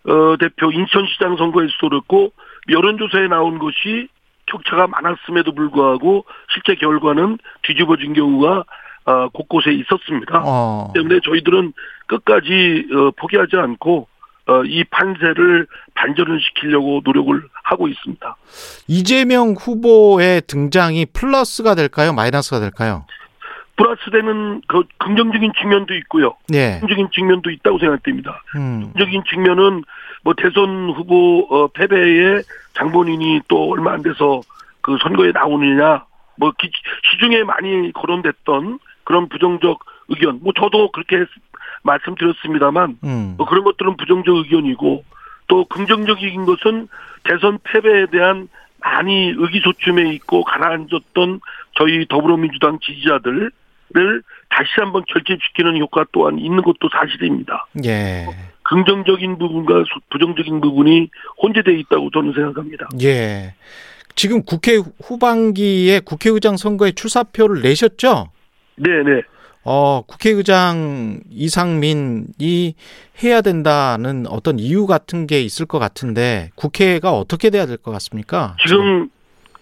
어, 대표 인천시장 선거에서도 그렇고 여론조사에 나온 것이 격차가 많았음에도 불구하고 실제 결과는 뒤집어진 경우가 어, 곳곳에 있었습니다. 어. 때문에 저희들은 끝까지 어, 포기하지 않고 어, 이 판세를 반전을 시키려고 노력을 하고 있습니다. 이재명 후보의 등장이 플러스가 될까요? 마이너스가 될까요? 플러스되는 그 긍정적인 측면도 있고요. 예. 긍정적인 측면도 있다고 생각됩니다. 음. 긍정적인 측면은 뭐 대선 후보 어, 패배에 장본인이 또 얼마 안 돼서 그 선거에 나오느냐 뭐 기- 시중에 많이 거론됐던 그런 부정적 의견 뭐 저도 그렇게 했- 말씀드렸습니다만 음. 뭐 그런 것들은 부정적 의견이고 또 긍정적인 것은 대선 패배에 대한 많이 의기소침해 있고 가라앉았던 저희 더불어민주당 지지자들 을 다시 한번 결집시키는 효과 또한 있는 것도 사실입니다. 예. 긍정적인 부분과 소- 부정적인 부분이 혼재되어 있다고 저는 생각합니다. 예. 지금 국회 후반기에 국회의장 선거에 출사표를 내셨죠? 네네. 어, 국회의장 이상민이 해야 된다는 어떤 이유 같은 게 있을 것 같은데 국회가 어떻게 돼야 될 것 같습니까? 지금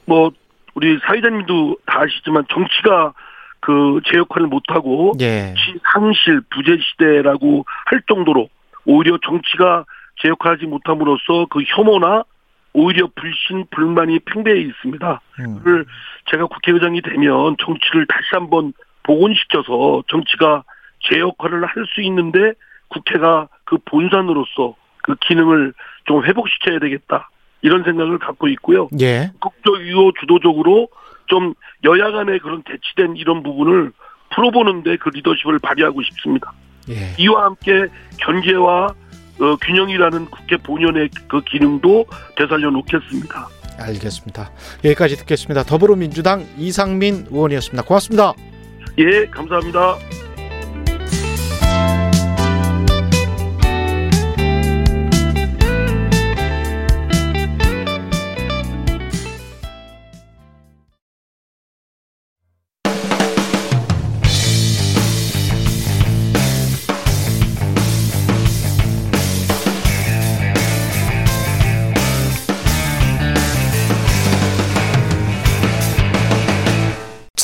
뭐 우리 사회자님도 다 아시지만 정치가 그 제 역할을 못하고 예. 상실 부재 시대라고 할 정도로 오히려 정치가 제 역할하지 못함으로써 그 혐오나 오히려 불신 불만이 팽배해 있습니다. 음. 그걸 제가 국회의장이 되면 정치를 다시 한번 복원시켜서 정치가 제 역할을 할 수 있는데 국회가 그 본산으로서 그 기능을 좀 회복시켜야 되겠다 이런 생각을 갖고 있고요. 예. 국적이고 주도적으로 좀 여야 간의 그런 대치된 이런 부분을 풀어보는데 그 리더십을 발휘하고 싶습니다. 예. 이와 함께 견제와 어, 균형이라는 국회 본연의 그 기능도 되살려 놓겠습니다. 알겠습니다. 여기까지 듣겠습니다. 더불어민주당 이상민 의원이었습니다. 고맙습니다. 예, 감사합니다.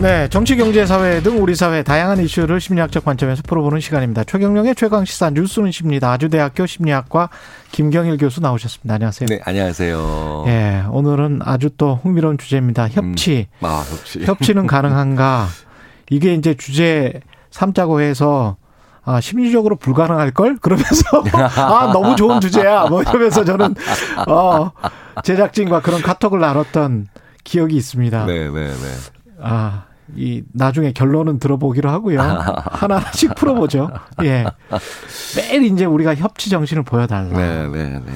네, 정치, 경제, 사회 등 우리 사회 다양한 이슈를 심리학적 관점에서 풀어보는 시간입니다. 최경령의 최강 시사 뉴스는 십니다. 아주대학교 심리학과 김경일 교수 나오셨습니다. 안녕하세요. 네, 안녕하세요. 예, 오늘은 아주 또 흥미로운 주제입니다. 협치. 음, 아, 협치. 협치는 가능한가? 이게 이제 주제 삼자고 해서 아, 심리적으로 불가능할 걸? 그러면서 아, 너무 좋은 주제야. 뭐 이러면서 저는 어, 제작진과 그런 카톡을 나눴던 기억이 있습니다. 네, 네, 네. 아, 이 나중에 결론은 들어보기로 하고요. 하나하나씩 풀어보죠. 예. 매일 이제 우리가 협치 정신을 보여달라. 네, 네, 네.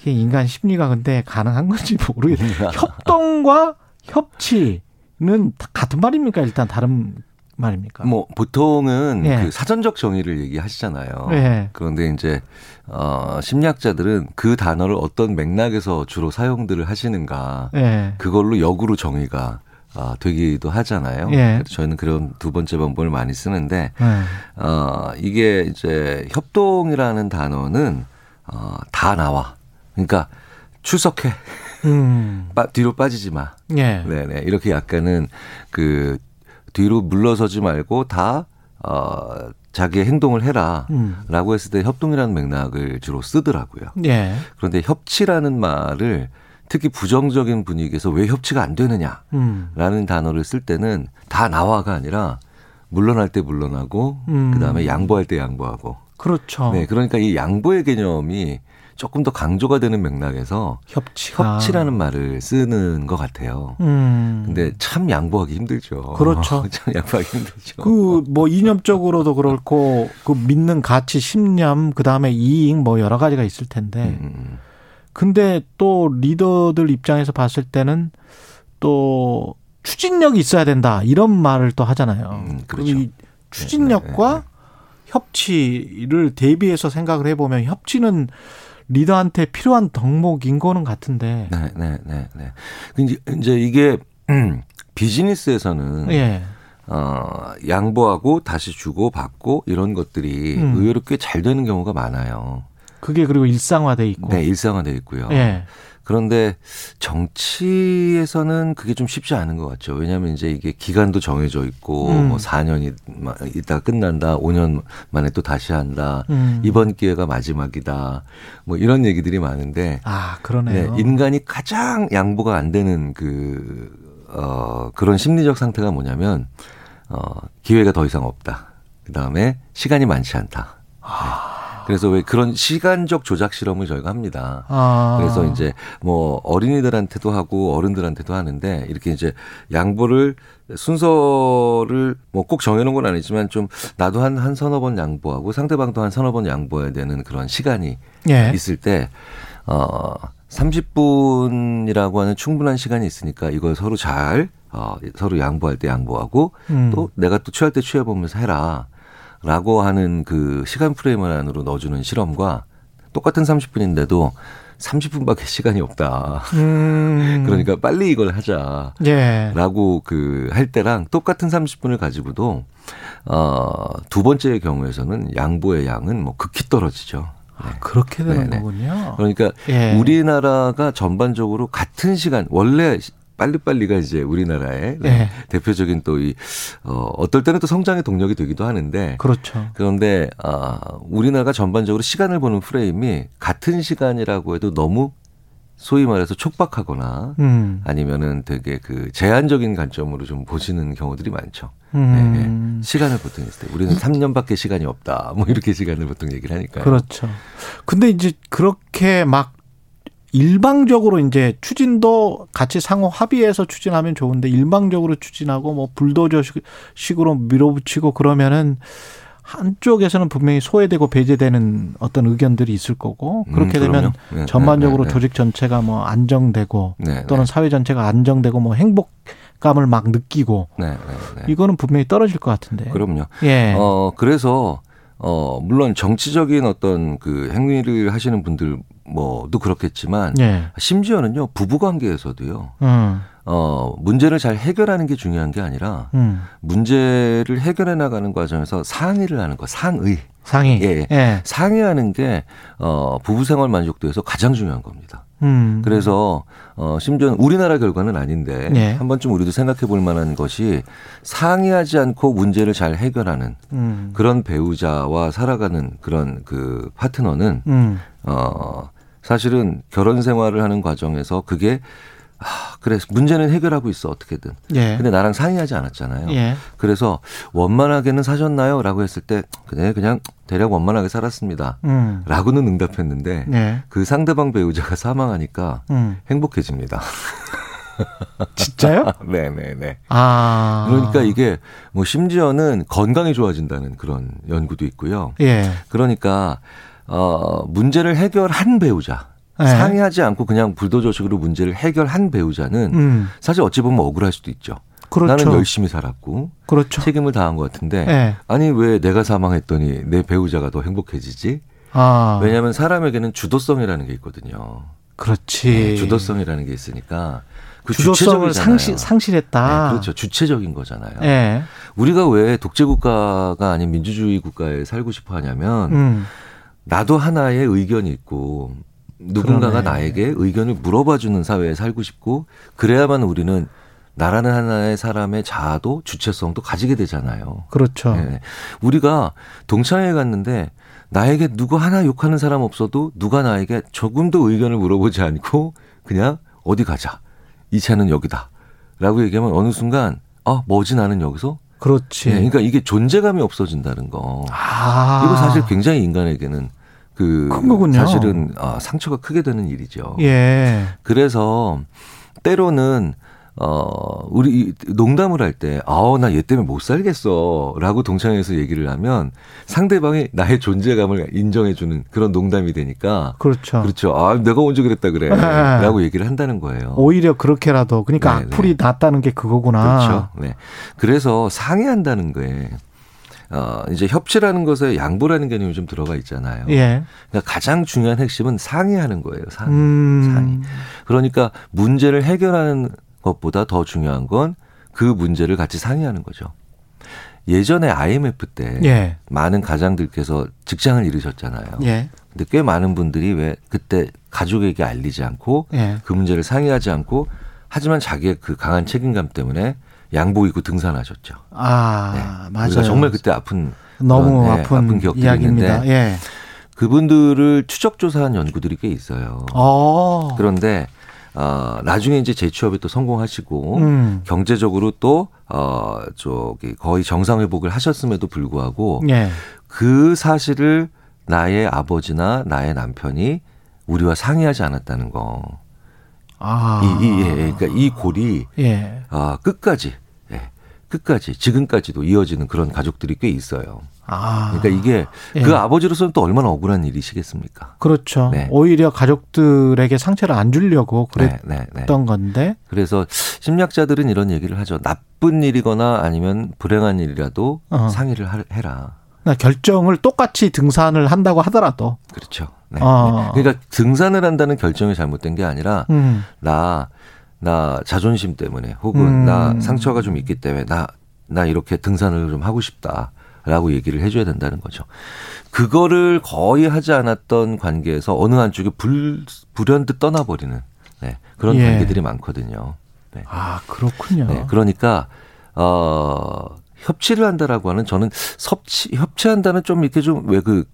이게 인간 심리가 근데 가능한 건지 모르겠어요. 협동과 협치는 다 같은 말입니까? 일단 다른 말입니까? 뭐 보통은 예. 그 사전적 정의를 얘기하시잖아요. 예. 그런데 이제 어 심리학자들은 그 단어를 어떤 맥락에서 주로 사용들을 하시는가 예. 그걸로 역으로 정의가 아, 되기도 하잖아요. 예. 저희는 그런 두 번째 방법을 많이 쓰는데 네. 어, 이게 이제 협동이라는 단어는 어, 다 나와. 그러니까 출석해. 음. 빠, 뒤로 빠지지 마. 예. 네네. 이렇게 약간은 그 뒤로 물러서지 말고 다, 어, 자기의 행동을 해라. 음. 라고 했을 때 협동이라는 맥락을 주로 쓰더라고요. 예. 그런데 협치라는 말을 특히 부정적인 분위기에서 왜 협치가 안 되느냐. 음. 라는 단어를 쓸 때는 다 나와가 아니라 물러날 때 물러나고 음. 그다음에 양보할 때 양보하고. 그렇죠. 네, 그러니까 이 양보의 개념이 조금 더 강조가 되는 맥락에서 협치가. 협치라는 말을 쓰는 것 같아요. 음. 근데 참 양보하기 힘들죠. 그렇죠. 참 양보하기 힘들죠. 그 뭐 이념적으로도 그렇고 그 믿는 가치, 신념, 그 다음에 이익 뭐 여러 가지가 있을 텐데. 음, 근데 또 리더들 입장에서 봤을 때는 또 추진력이 있어야 된다 이런 말을 또 하잖아요. 음, 그렇죠. 이 추진력과 협치를 대비해서 생각을 해보면 협치는 리더한테 필요한 덕목인 거는 같은데. 네, 네, 네, 네. 이제, 이제 이게 음, 비즈니스에서는 예. 어, 양보하고 다시 주고 받고 이런 것들이 음. 의외로 꽤 잘 되는 경우가 많아요. 그게 그리고 일상화돼 있고. 네, 일상화돼 있고요. 예. 그런데 정치에서는 그게 좀 쉽지 않은 것 같죠. 왜냐하면 이제 이게 기간도 정해져 있고 음. 뭐 4년이 있다 끝난다, 5년 만에 또 다시 한다. 음. 이번 기회가 마지막이다. 뭐 이런 얘기들이 많은데 아 네, 그러네요. 인간이 가장 양보가 안 되는 그, 어, 그런 심리적 상태가 뭐냐면, 어, 기회가 더 이상 없다. 그 다음에 시간이 많지 않다. 네. 그래서 왜 그런 시간적 조작 실험을 저희가 합니다. 아. 그래서 이제 뭐 어린이들한테도 하고 어른들한테도 하는데 이렇게 이제 양보를 순서를 뭐 꼭 정해놓은 건 아니지만 좀 나도 한, 한 서너 번 양보하고 상대방도 한 서너 번 양보해야 되는 그런 시간이 예. 있을 때, 어, 30분이라고 하는 충분한 시간이 있으니까 이걸 서로 잘, 어, 서로 양보할 때 양보하고 음. 또 내가 또 취할 때 취해보면서 해라. 라고 하는 그 시간 프레임 안으로 넣어주는 실험과 똑같은 30분인데도 30분밖에 시간이 없다. 음. 그러니까 빨리 이걸 하자. 예. 라고 그 할 때랑 똑같은 30분을 가지고도 어, 두 번째의 경우에서는 양보의 양은 뭐 극히 떨어지죠. 네. 아, 그렇게 되는 네네. 거군요. 그러니까 예. 우리나라가 전반적으로 같은 시간 원래 빨리빨리가 이제 우리나라의 예. 대표적인 또 이 어, 어떨 때는 또 성장의 동력이 되기도 하는데 그렇죠. 그런데 아 우리나라가 전반적으로 시간을 보는 프레임이 같은 시간이라고 해도 너무 소위 말해서 촉박하거나 음. 아니면은 되게 그 제한적인 관점으로 좀 보시는 경우들이 많죠. 음. 네, 네. 시간을 보통 있을 때 우리는 3년밖에 시간이 없다. 뭐 이렇게 시간을 보통 얘기를 하니까요. 그렇죠. 근데 이제 그렇게 막 일방적으로 이제 추진도 같이 상호 합의해서 추진하면 좋은데 일방적으로 추진하고 뭐 불도저식으로 밀어붙이고 그러면은 한쪽에서는 분명히 소외되고 배제되는 어떤 의견들이 있을 거고 그렇게 음, 되면 그럼요. 네, 전반적으로 네, 네, 조직 전체가 뭐 안정되고 네, 또는 사회 전체가 안정되고 뭐 행복 감을 막 느끼고 네, 네, 네. 이거는 분명히 떨어질 것 같은데. 그럼요. 예. 어 그래서 어 물론 정치적인 어떤 그 행위를 하시는 분들 뭐도 그렇겠지만 예. 심지어는요 부부 관계에서도요. 음. 어 문제를 잘 해결하는 게 중요한 게 아니라 음. 문제를 해결해 나가는 과정에서 상의를 하는 거 상의 상의. 예. 예. 상의하는 게 어, 부부 생활 만족도에서 가장 중요한 겁니다. 음. 그래서 어, 심지어는 우리나라 결과는 아닌데 예. 한 번쯤 우리도 생각해 볼 만한 것이 상의하지 않고 문제를 잘 해결하는 음. 그런 배우자와 살아가는 그런 그 파트너는 음. 어, 사실은 결혼 생활을 하는 과정에서 그게 아, 그래 문제는 해결하고 있어 어떻게든. 예. 근데 나랑 상의하지 않았잖아요. 예. 그래서 원만하게는 사셨나요? 라고 했을 때 그냥 그냥 대략 원만하게 살았습니다. 음. 라고는 응답했는데 예. 그 상대방 배우자가 사망하니까 음. 행복해집니다. 진짜요? 네네네. 아. 그러니까 이게 뭐 심지어는 건강이 좋아진다는 그런 연구도 있고요. 예. 그러니까 어 문제를 해결한 배우자 예. 상의하지 않고 그냥 불도저식으로 문제를 해결한 배우자는 음. 사실 어찌 보면 억울할 수도 있죠. 그렇죠. 나는 열심히 살았고 그렇죠. 책임을 다한 것 같은데 예. 아니 왜 내가 사망했더니 내 배우자가 더 행복해지지? 아. 왜냐하면 사람에게는 주도성이라는 게 있거든요. 그렇지. 네, 주도성이라는 게 있으니까 그 주도성을. 상실, 상실했다. 네, 그렇죠. 주체적인 거잖아요. 예. 우리가 왜 독재 국가가 아닌 민주주의 국가에 살고 싶어 하냐면 음. 나도 하나의 의견이 있고 누군가가 그러네. 나에게 의견을 물어봐 주는 사회에 살고 싶고 그래야만 우리는 나라는 하나의 사람의 자아도 주체성도 가지게 되잖아요. 그렇죠. 예. 우리가 동창회 갔는데 나에게 누구 하나 욕하는 사람 없어도 누가 나에게 조금도 의견을 물어보지 않고 그냥 어디 가자. 이 차는 여기다. 라고 얘기하면 어느 순간 아, 뭐지 나는 여기서? 그렇지. 예, 그러니까 이게 존재감이 없어진다는 거. 아. 이거 사실 굉장히 인간에게는 그큰 거군요. 사실은 아, 상처가 크게 되는 일이죠. 예. 그래서 때로는 어 우리 농담을 할 때 아우 나 얘 때문에 못 살겠어 라고 동창회에서 얘기를 하면 상대방이 나의 존재감을 인정해 주는 그런 농담이 되니까 그렇죠. 그렇죠. 아 내가 언제 그랬다 그래라고 얘기를 한다는 거예요. 오히려 그렇게라도 그러니까 네, 악플이 낫다는 게 그거구나. 그렇죠. 네. 그래서 상의한다는 거에 어 이제 협치라는 것에 양보라는 개념이 좀 들어가 있잖아요. 예. 그러니까 가장 중요한 핵심은 상의하는 거예요. 상의. 음. 상의. 그러니까 문제를 해결하는 것보다 더 중요한 건 그 문제를 같이 상의하는 거죠. 예전에 IMF 때 예. 많은 가장들께서 직장을 잃으셨잖아요. 예. 근데 꽤 많은 분들이 왜 그때 가족에게 알리지 않고 예. 그 문제를 상의하지 않고 하지만 자기의 그 강한 책임감 때문에 양복 입고 등산하셨죠. 아, 맞아요. 우리가 정말 그때 아픈 너무 그런, 네, 아픈, 아픈 기억들이 이야기입니다. 있는데 예. 그분들을 추적 조사한 연구들이 꽤 있어요. 어. 그런데 어, 나중에 이제 재취업에 또 성공하시고 음. 경제적으로 또 어, 저기 거의 정상 회복을 하셨음에도 불구하고 예. 그 사실을 나의 아버지나 나의 남편이 우리와 상의하지 않았다는 거. 아. 이, 이, 예, 예. 그러니까 이 골이 예. 아, 끝까지, 예, 끝까지, 지금까지도 이어지는 그런 가족들이 꽤 있어요. 아. 그러니까 이게 예. 그 아버지로서는 또 얼마나 억울한 일이시겠습니까? 그렇죠. 네. 오히려 가족들에게 상처를 안 주려고 그랬던 네, 네, 네. 건데. 그래서 심리학자들은 이런 얘기를 하죠. 나쁜 일이거나 아니면 불행한 일이라도 어. 상의를 하- 해라. 그러니까 결정을 똑같이 등산을 한다고 하더라도. 그렇죠. 네. 어. 그러니까 등산을 한다는 결정이 잘못된 게 아니라 음. 나, 나 자존심 때문에 혹은 음. 나 상처가 좀 있기 때문에 나, 나 이렇게 등산을 좀 하고 싶다. 라고 얘기를 해줘야 된다는 거죠. 그거를 거의 하지 않았던 관계에서 어느 한쪽이 불, 불현듯 떠나버리는 네, 그런 예. 관계들이 많거든요. 네. 아, 그렇군요. 네, 그러니까 어 협치를 한다라고 하는 저는 섭치 협치한다는 좀 이렇게 좀 왜그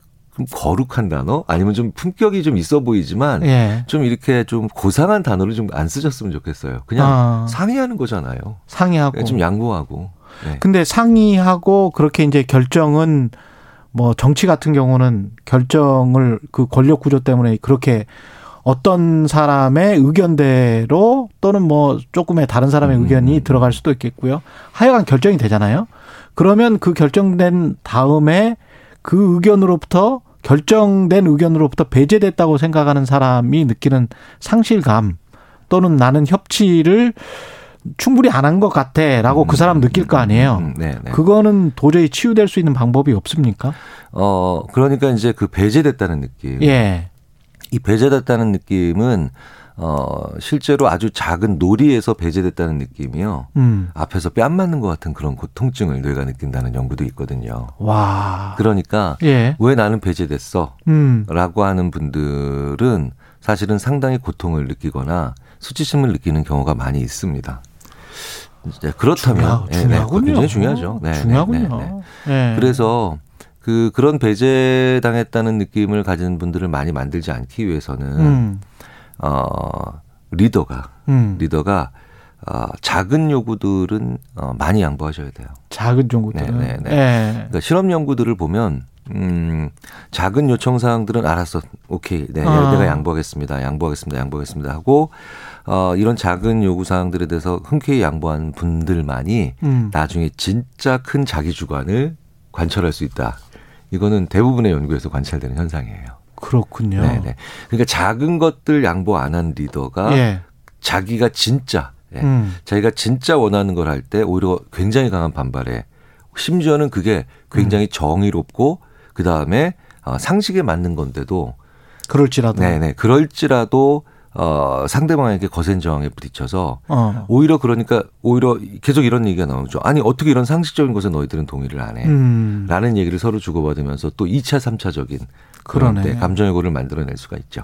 거룩한 단어 아니면 좀 품격이 좀 있어 보이지만 예. 좀 이렇게 좀 고상한 단어를 좀 안 쓰셨으면 좋겠어요. 그냥 아. 상의하는 거잖아요. 상의하고. 좀 양보하고. 네. 근데 상의하고 그렇게 이제 결정은 뭐 정치 같은 경우는 결정을 그 권력 구조 때문에 그렇게 어떤 사람의 의견대로 또는 뭐 조금의 다른 사람의 음. 의견이 들어갈 수도 있겠고요. 하여간 결정이 되잖아요. 그러면 그 결정된 다음에 그 의견으로부터 결정된 의견으로부터 배제됐다고 생각하는 사람이 느끼는 상실감 또는 나는 협치를 충분히 안 한 것 같아라고 그 사람 느낄 거 아니에요. 음, 네, 네. 그거는 도저히 치유될 수 있는 방법이 없습니까? 어 그러니까 이제 그 배제됐다는 느낌. 예. 이 배제됐다는 느낌은 어 실제로 아주 작은 놀이에서 배제됐다는 느낌이요. 음. 앞에서 뺨 맞는 것 같은 그런 고통증을 뇌가 느낀다는 연구도 있거든요. 와. 그러니까 예. 왜 나는 배제됐어? 음. 라고 하는 분들은 사실은 상당히 고통을 느끼거나 수치심을 느끼는 경우가 많이 있습니다. 이제 그렇다면 중요하- 예, 네. 굉장히 중요하죠. 네, 네, 중요하군요. 네, 네. 예. 그래서 그 그런 배제당했다는 느낌을 가진 분들을 많이 만들지 않기 위해서는 음. 어 리더가 음. 리더가 어, 작은 요구들은 어, 많이 양보하셔야 돼요. 작은 정도들은. 네, 네, 네. 예. 그러니까 실험 연구들을 보면 음, 작은 요청 사항들은 알았어. 오케이. 네, 아. 내가 양보하겠습니다. 양보하겠습니다. 양보하겠습니다 하고 어, 이런 작은 요구 사항들에 대해서 흔쾌히 양보한 분들만이 음. 나중에 진짜 큰 자기 주관을 관철할 수 있다. 이거는 대부분의 연구에서 관찰되는 현상이에요. 그렇군요. 네, 네. 그러니까 작은 것들 양보 안 한 리더가 예. 자기가 진짜 예, 음. 자기가 진짜 원하는 걸 할 때 오히려 굉장히 강한 반발에 심지어는 그게 굉장히 음. 정의롭고 그 다음에 어, 상식에 맞는 건데도 그럴지라도. 네네 그럴지라도 어, 상대방에게 거센 저항에 부딪혀서 어. 오히려 그러니까 오히려 계속 이런 얘기가 나오죠. 아니 어떻게 이런 상식적인 것에 너희들은 동의를 안 해? 음. 라는 얘기를 서로 주고받으면서 또 2차, 3차적인 그러네. 그런 때 감정의 고를 만들어낼 수가 있죠.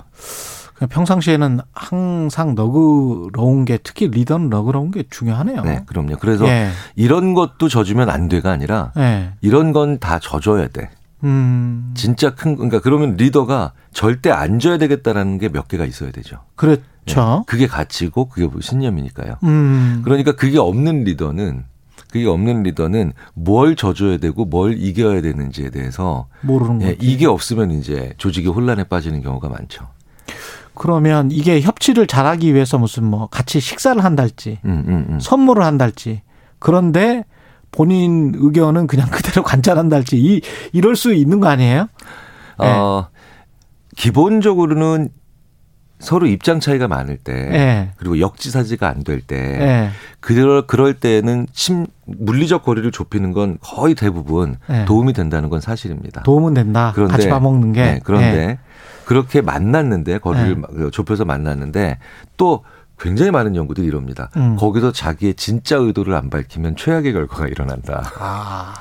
평상시에는 항상 너그러운 게 특히 리더는 너그러운 게 중요하네요. 네, 그럼요. 그래서 예. 이런 것도 져주면 안 돼가 아니라 예. 이런 건 다 져줘야 돼. 음. 진짜 큰 그러니까 그러면 리더가 절대 안 져야 되겠다라는 게 몇 개가 있어야 되죠. 그렇죠. 네, 그게 가치고 그게 신념이니까요. 음. 그러니까 그게 없는 리더는 그게 없는 리더는 뭘 져줘야 되고 뭘 이겨야 되는지에 대해서 모르는 예, 거지. 이게 없으면 이제 조직이 혼란에 빠지는 경우가 많죠. 그러면 이게 협치를 잘하기 위해서 무슨 뭐 같이 식사를 한달지 음, 음, 음. 선물을 한달지 그런데 본인 의견은 그냥 그대로 관찰한달지 이 이럴 수 있는 거 아니에요? 어, 기본적으로는 서로 입장 차이가 많을 때 예. 그리고 역지사지가 안 될때 예. 그럴 그럴 때는 심 물리적 거리를 좁히는 건 거의 대부분 예. 도움이 된다는 건 사실입니다. 도움은 된다. 그런데 같이 밥 먹는 게. 네, 그런데 예. 그렇게 만났는데 거리를 좁혀서 만났는데 또 굉장히 많은 연구들이 이럽니다. 음. 거기서 자기의 진짜 의도를 안 밝히면 최악의 결과가 일어난다. 아.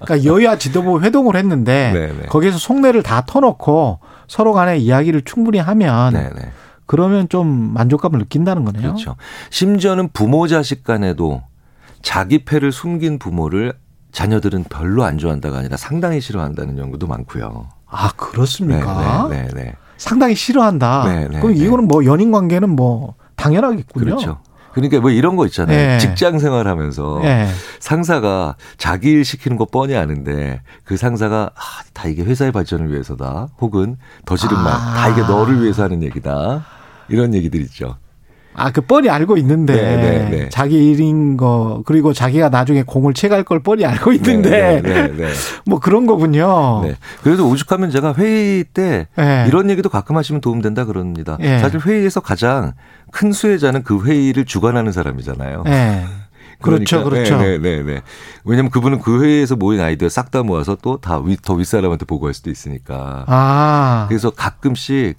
그러니까 여야 지도부 회동을 했는데 네, 네. 거기에서 속내를 다 터놓고 서로 간에 이야기를 충분히 하면 네, 네. 그러면 좀 만족감을 느낀다는 거네요. 그렇죠. 심지어는 부모 자식 간에도 자기 패를 숨긴 부모를 자녀들은 별로 안 좋아한다가 아니라 상당히 싫어한다는 연구도 많고요. 아 그렇습니까? 네, 네. 상당히 싫어한다. 네, 네, 그럼 네. 이거는 뭐 연인 관계는 뭐 당연하겠군요. 그렇죠. 그러니까 뭐 이런 거 있잖아요. 네. 직장 생활하면서 네. 상사가 자기 일 시키는 거 뻔히 아는데 그 상사가 아, 다 이게 회사의 발전을 위해서다. 혹은 더 싫은 아. 말, 다 이게 너를 위해서 하는 얘기다. 이런 얘기들 있죠. 아, 그 뻔히 알고 있는데 네, 네, 네. 자기 일인 거 그리고 자기가 나중에 공을 채갈 걸 뻔히 알고 있는데 네, 네, 네, 네. 뭐 그런 거군요. 네. 그래서 오죽하면 제가 회의 때 네. 이런 얘기도 가끔 하시면 도움된다 그럽니다. 네. 사실 회의에서 가장 큰 수혜자는 그 회의를 주관하는 사람이잖아요. 네. 그렇죠, 그렇죠. 네, 네, 네. 왜냐면 그분은 그 회의에서 모인 아이디어 싹 다 모아서 또 다 더 윗사람한테 보고할 수도 있으니까. 아, 그래서 가끔씩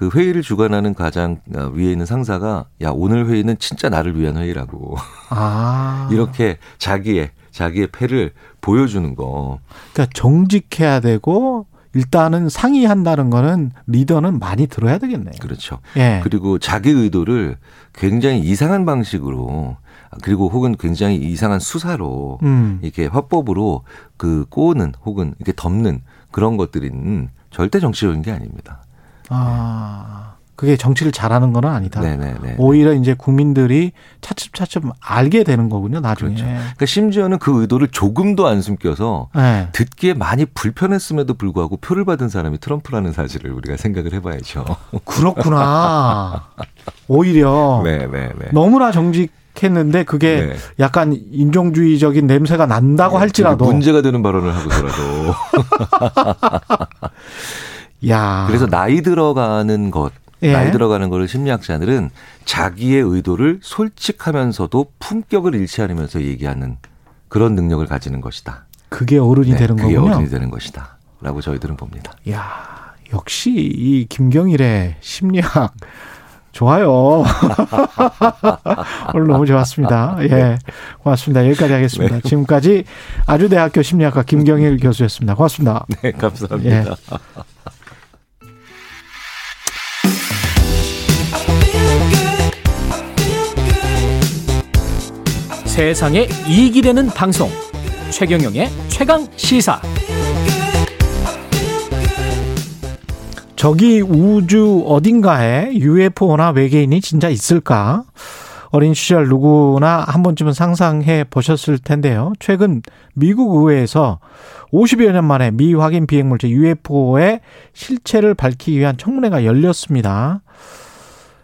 그 회의를 주관하는 가장 위에 있는 상사가 야 오늘 회의는 진짜 나를 위한 회의라고 아. 이렇게 자기의 자기의 패를 보여주는 거. 그러니까 정직해야 되고 일단은 상의한다는 거는 리더는 많이 들어야 되겠네요. 그렇죠. 예. 그리고 자기 의도를 굉장히 이상한 방식으로 그리고 혹은 굉장히 이상한 수사로 음. 이렇게 화법으로 그 꼬는 혹은 이렇게 덮는 그런 것들은 절대 정치적인 게 아닙니다. 아, 그게 정치를 잘하는 건 아니다. 네네네. 오히려 이제 국민들이 차츰차츰 알게 되는 거군요, 나중에. 그렇죠. 그러니까 심지어는 그 의도를 조금도 안 숨겨서 네. 듣기에 많이 불편했음에도 불구하고 표를 받은 사람이 트럼프라는 사실을 우리가 생각을 해봐야죠. 그렇구나. 오히려 네네네. 너무나 정직 했는데 그게 네. 약간 인종주의적인 냄새가 난다고 할지라도 문제가 되는 발언을 하고서라도. 야. 그래서 나이 들어가는 것, 예. 나이 들어가는 거를 심리학자들은 자기의 의도를 솔직하면서도 품격을 잃지 않으면서 얘기하는 그런 능력을 가지는 것이다. 그게 어른이 네, 되는 그게 거군요. 어른이 되는 것이다. 라고 저희들은 봅니다. 야, 역시 이 김경일의 심리학 좋아요. 오늘 너무 좋았습니다. 예. 고맙습니다. 여기까지 하겠습니다. 네. 지금까지 아주대학교 심리학과 김경일 교수였습니다. 고맙습니다. 네, 감사합니다. 예. 세상에 이익이 되는 방송 최경영의 최강 시사 저기 우주 어딘가에 UFO나 외계인이 진짜 있을까? 어린 시절 누구나 한 번쯤은 상상해 보셨을 텐데요. 최근 미국 의회에서 50여 년 만에 미확인 비행물체 UFO의 실체를 밝히기 위한 청문회가 열렸습니다.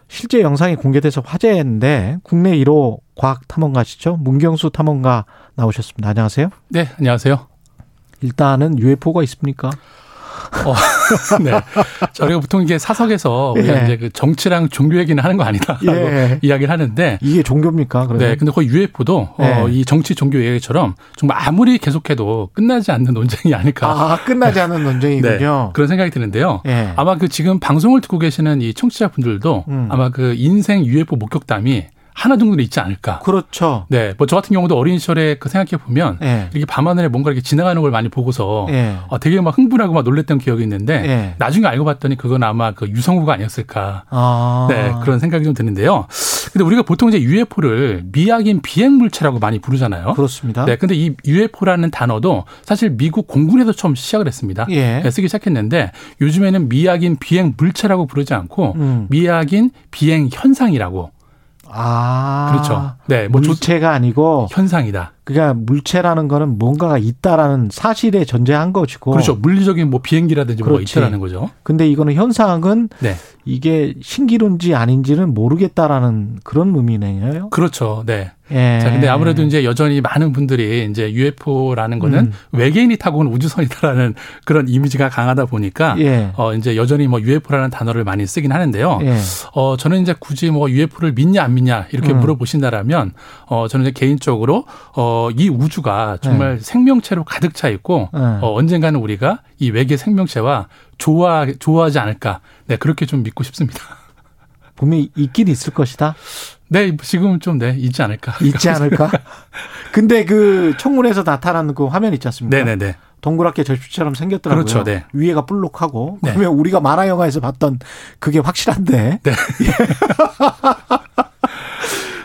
실제 영상이 공개돼서 화제인데 국내 1호 과학 탐험가시죠? 문경수 탐험가 나오셨습니다. 안녕하세요. 네, 안녕하세요. 일단은 UFO가 있습니까? 어, 네. 저희가 보통 이게 사석에서 예. 우리가 이제 그 정치랑 종교 얘기는 하는 거 아니다라고 예. 이야기를 하는데 이게 종교입니까? 그러면? 네, 근데 거의 UFO도 네. 어, 이 정치 종교 얘기처럼 정말 아무리 계속해도 끝나지 않는 논쟁이 아닐까. 아, 끝나지 않은 논쟁이군요. 네, 그런 생각이 드는데요. 예. 아마 그 지금 방송을 듣고 계시는 이 청취자분들도 음. 아마 그 인생 UFO 목격담이 하나 정도는 있지 않을까. 그렇죠. 네, 뭐 저 같은 경우도 어린 시절에 그 생각해 보면 예. 이렇게 밤하늘에 뭔가 이렇게 지나가는 걸 많이 보고서 예. 어, 되게 막 흥분하고 막 놀랬던 기억이 있는데 예. 나중에 알고 봤더니 그건 아마 그 유성우가 아니었을까. 아. 네, 그런 생각이 좀 드는데요. 근데 우리가 보통 이제 UFO를 미확인 비행 물체라고 많이 부르잖아요. 그렇습니다. 네, 근데 이 UFO라는 단어도 사실 미국 공군에서 처음 시작을 했습니다. 예. 네, 쓰기 시작했는데 요즘에는 미확인 비행 물체라고 부르지 않고 음. 미확인 비행 현상이라고. 아. 그렇죠. 네, 뭐 조- 물체가 아니고 현상이다. 그러니까 물체라는 거는 뭔가가 있다라는 사실에 전제한 것이고 그렇죠. 물리적인 뭐 비행기라든지 뭐가 그렇지. 있다라는 거죠. 근데 이거는 현상은 네. 이게 신기루인지 아닌지는 모르겠다라는 그런 의미네요. 그렇죠. 네. 예. 자, 근데 아무래도 이제 여전히 많은 분들이 이제 UFO라는 거는 음. 외계인이 타고 온 우주선이다라는 그런 이미지가 강하다 보니까 예. 어 이제 여전히 뭐 UFO라는 단어를 많이 쓰긴 하는데요. 예. 어 저는 이제 굳이 뭐 UFO를 믿냐 안 믿냐 이렇게 음. 물어보신다라면 어 저는 이제 개인적으로 어이 우주가 정말 생명체로 가득 차 있고 네. 어 언젠가는 우리가 이 외계 생명체와 좋아 좋아하지 않을까. 네, 그렇게 좀 믿고 싶습니다. 분명히 있긴 있을 것이다. 네, 지금 좀 네, 있지 않을까. 있지 않을까? 근데 그 청문회에서 나타나는 그 화면 있지 않습니까? 네네네. 동그랗게 절표처럼 생겼더라고요. 그렇죠, 네. 위에가 볼록하고 네. 그러면 우리가 만화 영화에서 봤던 그게 확실한데. 네.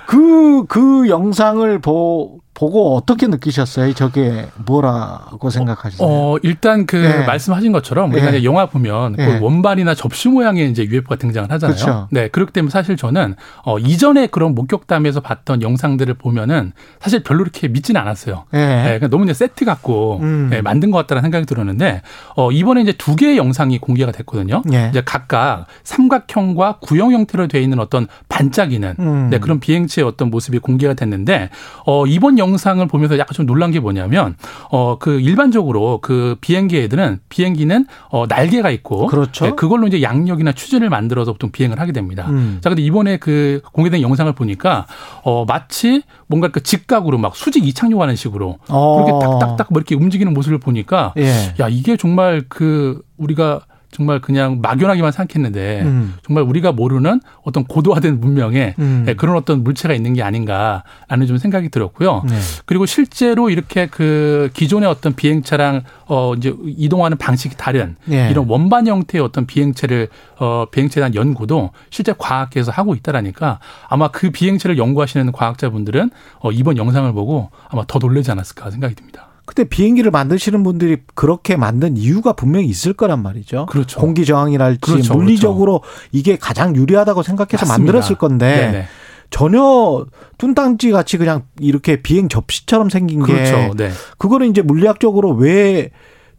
그, 그 영상을 보, 보고 어떻게 느끼셨어요? 저게 뭐라고 생각하시세요? 어, 일단 그 네. 말씀하신 것처럼 우리가 네. 영화 보면 네. 그 원반이나 접시 모양의 이제 UFO가 등장을 하잖아요. 그렇죠. 네. 그렇기 때문에 사실 저는 어, 이전에 그런 목격담에서 봤던 영상들을 보면은 사실 별로 이렇게 믿지는 않았어요. 예. 네, 그러니까 너무 이제 세트 같고 음. 네, 만든 것 같다는 생각이 들었는데 어, 이번에 이제 두 개의 영상이 공개가 됐거든요. 예. 이제 각각 삼각형과 구형 형태로 되어 있는 어떤 반짝이는 음. 네, 그런 비행체의 어떤 모습이 공개가 됐는데 어, 이번 영 상을 보면서 약간 좀 놀란 게 뭐냐면 어, 그 일반적으로 그 비행기 애들은 비행기는 어, 날개가 있고 그렇죠. 네, 그걸로 이제 양력이나 추진을 만들어서 보통 비행을 하게 됩니다. 음. 자, 근데 이번에 그 공개된 영상을 보니까 어, 마치 뭔가 그 직각으로 막 수직 이착륙하는 식으로 어. 그렇게 딱딱딱 뭐 이렇게 움직이는 모습을 보니까 예. 야 이게 정말 그 우리가 정말 그냥 막연하게만 생각했는데 음. 정말 우리가 모르는 어떤 고도화된 문명에 음. 예, 그런 어떤 물체가 있는 게 아닌가라는 좀 생각이 들었고요. 네. 그리고 실제로 이렇게 그 기존의 어떤 비행차랑 어 이제 이동하는 방식이 다른 예. 이런 원반 형태의 어떤 비행체를 어 비행체에 대한 연구도 실제 과학계에서 하고 있다라니까 아마 그 비행체를 연구하시는 과학자분들은 어 이번 영상을 보고 아마 더 놀라지 않았을까 생각이 듭니다. 근데 비행기를 만드시는 분들이 그렇게 만든 이유가 분명히 있을 거란 말이죠. 그렇죠. 공기 저항이랄지 그렇죠, 물리적으로 이게 가장 유리하다고 생각해서 맞습니다. 만들었을 건데 네네. 전혀 뚱땅지 같이 그냥 이렇게 비행 접시처럼 생긴 게 그렇죠. 네. 그거는 이제 물리학적으로 왜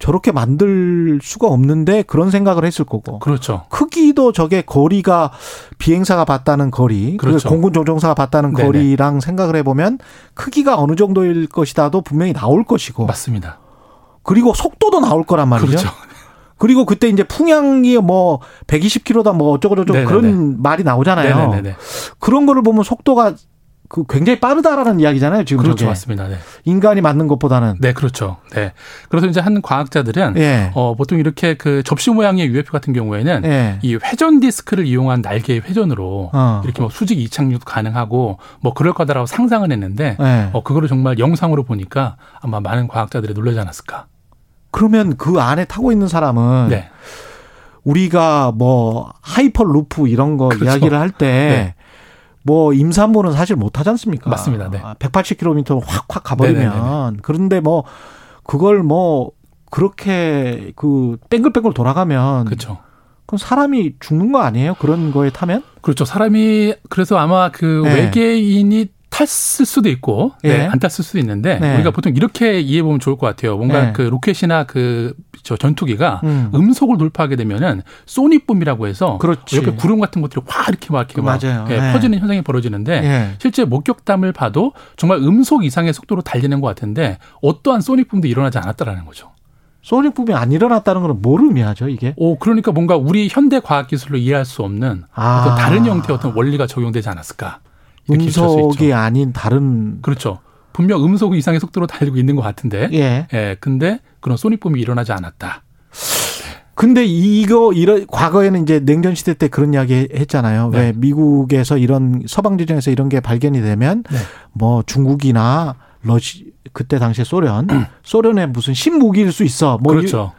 저렇게 만들 수가 없는데 그런 생각을 했을 거고 그렇죠. 크기도 저게 거리가 비행사가 봤다는 거리, 그 그렇죠. 공군 조종사가 봤다는 네네. 거리랑 생각을 해보면 크기가 어느 정도일 것이다도 분명히 나올 것이고 맞습니다. 그리고 속도도 나올 거란 말이죠. 그렇죠. 그리고 그때 이제 풍향이 뭐 120km다 뭐 어쩌고저쩌고 네네네. 그런 말이 나오잖아요. 네네네. 그런 거를 보면 속도가 그 굉장히 빠르다라는 이야기잖아요. 지금 그렇죠. 저게. 맞습니다. 네. 인간이 맞는 것보다는. 네, 그렇죠. 네. 그래서 이제 한 과학자들은 예. 어, 보통 이렇게 그 접시 모양의 UFO 같은 경우에는 예. 이 회전 디스크를 이용한 날개의 회전으로 어. 이렇게 뭐 수직 이착륙도 가능하고 뭐 그럴 거다라고 상상은 했는데 예. 어, 그거를 정말 영상으로 보니까 아마 많은 과학자들이 놀라지 않았을까. 그러면 그 안에 타고 있는 사람은 네. 우리가 뭐 하이퍼 루프 이런 거 그렇죠. 이야기를 할때 뭐 임산부는 사실 못 하지 않습니까? 맞습니다. 네. 180km 확확 가버리면 네네네네. 그런데 뭐 그걸 뭐 그렇게 그 뺑글뺑글 돌아가면 그렇죠. 그럼 사람이 죽는 거 아니에요? 그런 거에 타면? 그렇죠. 사람이 그래서 아마 그 네. 외계인이 탔을 수도 있고 예. 네, 안 탔을 수도 있는데 네. 우리가 보통 이렇게 이해해 보면 좋을 것 같아요. 뭔가 네. 그 로켓이나 그 저 전투기가 음. 음. 속을 돌파하게 되면은 소닉붐이라고 해서 그렇지. 이렇게 구름 같은 것들이 확 이렇게 막 이렇게 막. 예, 네. 퍼지는 현상이 벌어지는데 예. 실제 목격담을 봐도 정말 음속 이상의 속도로 달리는 것 같은데 어떠한 소닉붐도 일어나지 않았다라는 거죠. 소닉붐이 안 일어났다는 건뭘 의미하죠, 이게? 오, 그러니까 뭔가 우리 현대 과학 기술로 이해할 수 없는 아. 다른 형태의 어떤 원리가 적용되지 않았을까? 음속이. 아닌 다른 그렇죠. 분명 음속 이상의 속도로 달리고 있는 것 같은데. 예. 예, 근데 그런 소닉붐이 일어나지 않았다. 근데 이거 이런 과거에는 이제 냉전 시대 때 그런 이야기 했잖아요. 네. 왜 미국에서 이런 서방 지정에서 이런 게 발견이 되면 네. 뭐 중국이나 러시 그때 당시에 소련 소련의 무슨 신무기일 수 있어. 뭐 그렇죠.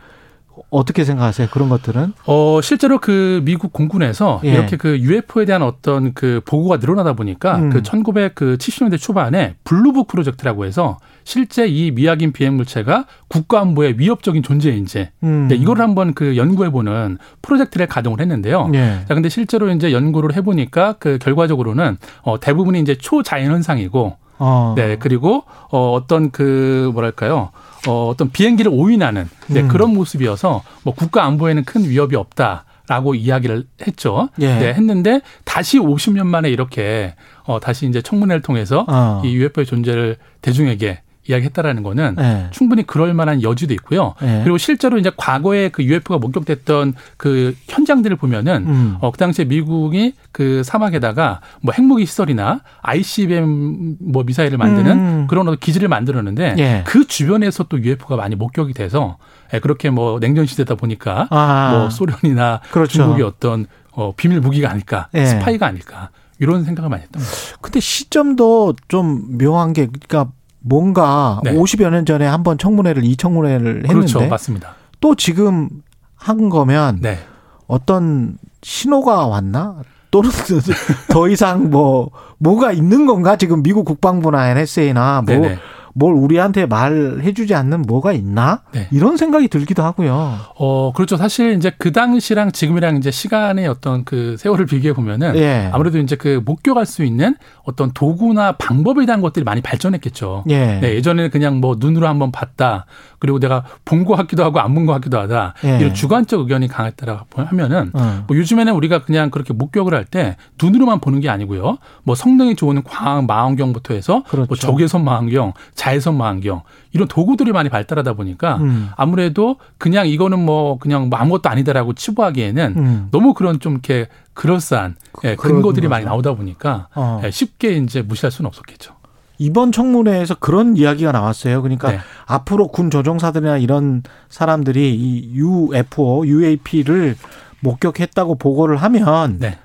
이- 어떻게 생각하세요? 그런 것들은? 어, 실제로 그 미국 공군에서 예. 이렇게 그 UFO에 대한 어떤 그 보고가 늘어나다 보니까 음. 그 1970년대 초반에 블루북 프로젝트라고 해서 실제 이 미확인 비행 물체가 국가 안보에 위협적인 존재인지 음. 네, 이걸 한번 그 연구해 보는 프로젝트를 가동을 했는데요. 예. 자, 근데 실제로 이제 연구를 해 보니까 그 결과적으로는 어 대부분이 이제 초자연 현상이고 어. 네, 그리고 어 어떤 그 뭐랄까요? 어 어떤 비행기를 오인하는 네, 음. 그런 모습이어서 뭐 국가 안보에는 큰 위협이 없다 라고 이야기를 했죠. 예. 네, 했는데 다시 50년 만에 이렇게 어 다시 이제 청문회를 통해서 어. 이 UFO의 존재를 대중에게 이야기했다라는 거는 예. 충분히 그럴 만한 여지도 있고요. 예. 그리고 실제로 이제 과거에 그 UFO가 목격됐던 그 현장들을 보면은 음. 어, 그 당시에 미국이 그 사막에다가 뭐 핵무기 시설이나 ICBM 뭐 미사일을 만드는 음. 그런 기지를 만들었는데 예. 그 주변에서 또 UFO가 많이 목격이 돼서 예, 그렇게 뭐 냉전 시대다 보니까 아. 뭐 소련이나 그렇죠. 중국의 어떤 어, 비밀 무기가 아닐까, 예. 스파이가 아닐까 이런 생각을 많이 했던 거죠. 근데 시점도 좀 묘한 게 그러니까 뭔가 네. 50여 년 전에 한번 청문회를 이 청문회를 했는데 그렇죠, 맞습니다. 또 지금 한 거면 네. 어떤 신호가 왔나? 또는 더 이상 뭐 뭐가 있는 건가? 지금 미국 국방부나 NSA나 뭐 네네. 뭘 우리한테 말해주지 않는 뭐가 있나? 네. 이런 생각이 들기도 하고요. 어, 그렇죠. 사실 이제 그 당시랑 지금이랑 이제 시간의 어떤 그 세월을 비교해 보면은 예. 아무래도 이제 그 목격할 수 있는 어떤 도구나 방법에 대한 것들이 많이 발전했겠죠. 예. 네, 예전에는 그냥 뭐 눈으로 한번 봤다. 그리고 내가 본 것 같기도 하고 안 본 것 같기도 하다. 예. 이런 주관적 의견이 강했다라고 하면은 어. 뭐 요즘에는 우리가 그냥 그렇게 목격을 할 때 눈으로만 보는 게 아니고요. 뭐 성능이 좋은 광 망원경부터 해서 그렇죠. 뭐 적외선 망원경, 자외선 망원경 이런 도구들이 많이 발달하다 보니까 음. 아무래도 그냥 이거는 뭐 그냥 뭐 아무것도 아니다라고 치부하기에는 음. 너무 그런 좀 이렇게 그럴싸한 예, 그런 근거들이. 많이 나오다 보니까 어. 예, 쉽게 이제 무시할 수는 없었겠죠. 이번 청문회에서 그런 이야기가 나왔어요. 그러니까 네. 앞으로 군 조종사들이나 이런 사람들이 이 UFO, UAP를 목격했다고 보고를 하면 네.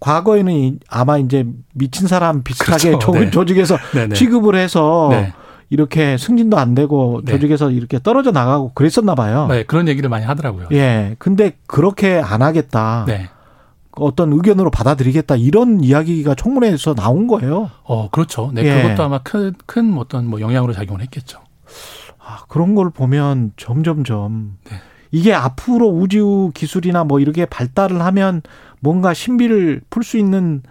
과거에는 이- 아마 이제 미친 사람 비슷하게 그렇죠. 조- 네. 조직에서 네네. 취급을 해서 네. 이렇게 승진도 안 되고 네. 조직에서 이렇게 떨어져 나가고 그랬었나 봐요. 네, 그런 얘기를 많이 하더라고요. 예. 근데 그렇게 안 하겠다. 네. 어떤 의견으로 받아들이겠다. 이런 이야기가 청문회에서 나온 거예요. 어, 그렇죠. 네, 예. 그것도 아마 큰, 큰 어떤 뭐 영향으로 작용을 했겠죠. 아, 그런 걸 보면 점점점 네. 이게 앞으로 우주 기술이나 뭐 이렇게 발달을 하면 뭔가 신비를 풀 수 있는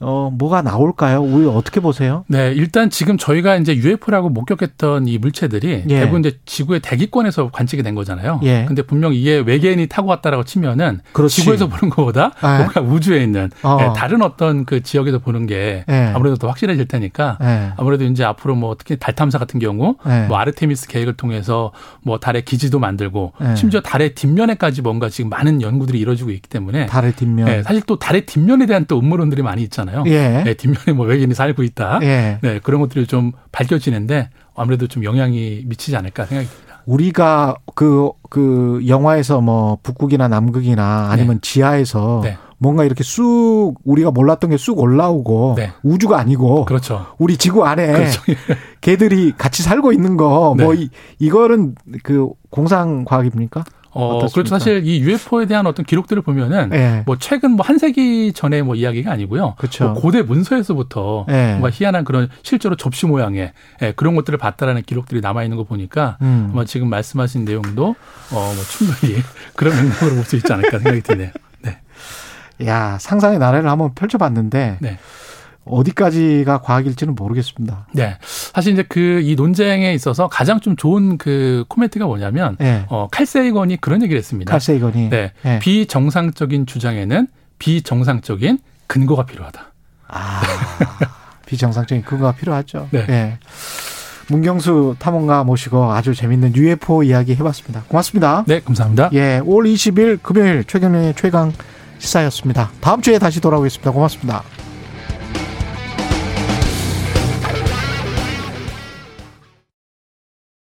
어 뭐가 나올까요? 우리 어떻게 보세요? 네, 일단 지금 저희가 이제 UFO라고 목격했던 이 물체들이 예. 대부분 이제 지구의 대기권에서 관측이 된 거잖아요. 예. 근데 분명 이게 외계인이 타고 왔다라고 치면은 그렇지. 지구에서 보는 것보다 예. 뭔가 우주에 있는 어. 예, 다른 어떤 그 지역에서 보는 게 예. 아무래도 더 확실해질 테니까 예. 아무래도 이제 앞으로 뭐 특히 달 탐사 같은 경우 예. 뭐 아르테미스 계획을 통해서 뭐 달의 기지도 만들고 예. 심지어 달의 뒷면에까지 뭔가 지금 많은 연구들이 이루어지고 있기 때문에 달의 뒷면. 네, 사실 또 달의 뒷면에 대한 또 음모론들이 많이 있잖아요. 예. 네, 뒷면에 뭐 외계인이 살고 있다. 예. 네, 그런 것들이 좀 밝혀지는데 아무래도 좀 영향이 미치지 않을까 생각이 듭니다. 우리가 그, 그 영화에서 뭐 북극이나 남극이나 아니면 지하에서 네. 뭔가 이렇게 쑥 우리가 몰랐던 게 쑥 올라오고 네. 우주가 아니고 그렇죠. 우리 지구 안에 그렇죠. 개들이 같이 살고 있는 거뭐 네. 이, 이거는 그 공상 과학입니까? 어, 어떻습니까? 그렇죠. 사실 이 UFO에 대한 어떤 기록들을 보면은 예. 뭐 최근 뭐 한 세기 전에 뭐 이야기가 아니고요. 그렇죠. 뭐 고대 문서에서부터 예. 뭔가 희한한 그런 실제로 접시 모양의 예, 그런 것들을 봤다라는 기록들이 남아 있는 거 보니까 음. 아마 지금 말씀하신 내용도 어, 뭐 충분히 그런 맥락으로 볼 수 있지 않을까 생각이 드네요. 네. 야 상상의 나래를 한번 펼쳐봤는데 네. 어디까지가 과학일지는 모르겠습니다. 네. 사실 이제 그 이 논쟁에 있어서 가장 좀 좋은 그 코멘트가 뭐냐면 예. 어, 칼세이건이 그런 얘기를 했습니다. 칼세이건이 네. 예. 비정상적인 주장에는 비정상적인 근거가 필요하다. 아, 비정상적인 근거가 필요하죠. 네. 예. 문경수 탐험가 모시고 아주 재밌는 UFO 이야기 해봤습니다. 고맙습니다. 네, 감사합니다. 예, 5월 20일 금요일 최경영의 최강 시사였습니다. 다음 주에 다시 돌아오겠습니다. 고맙습니다.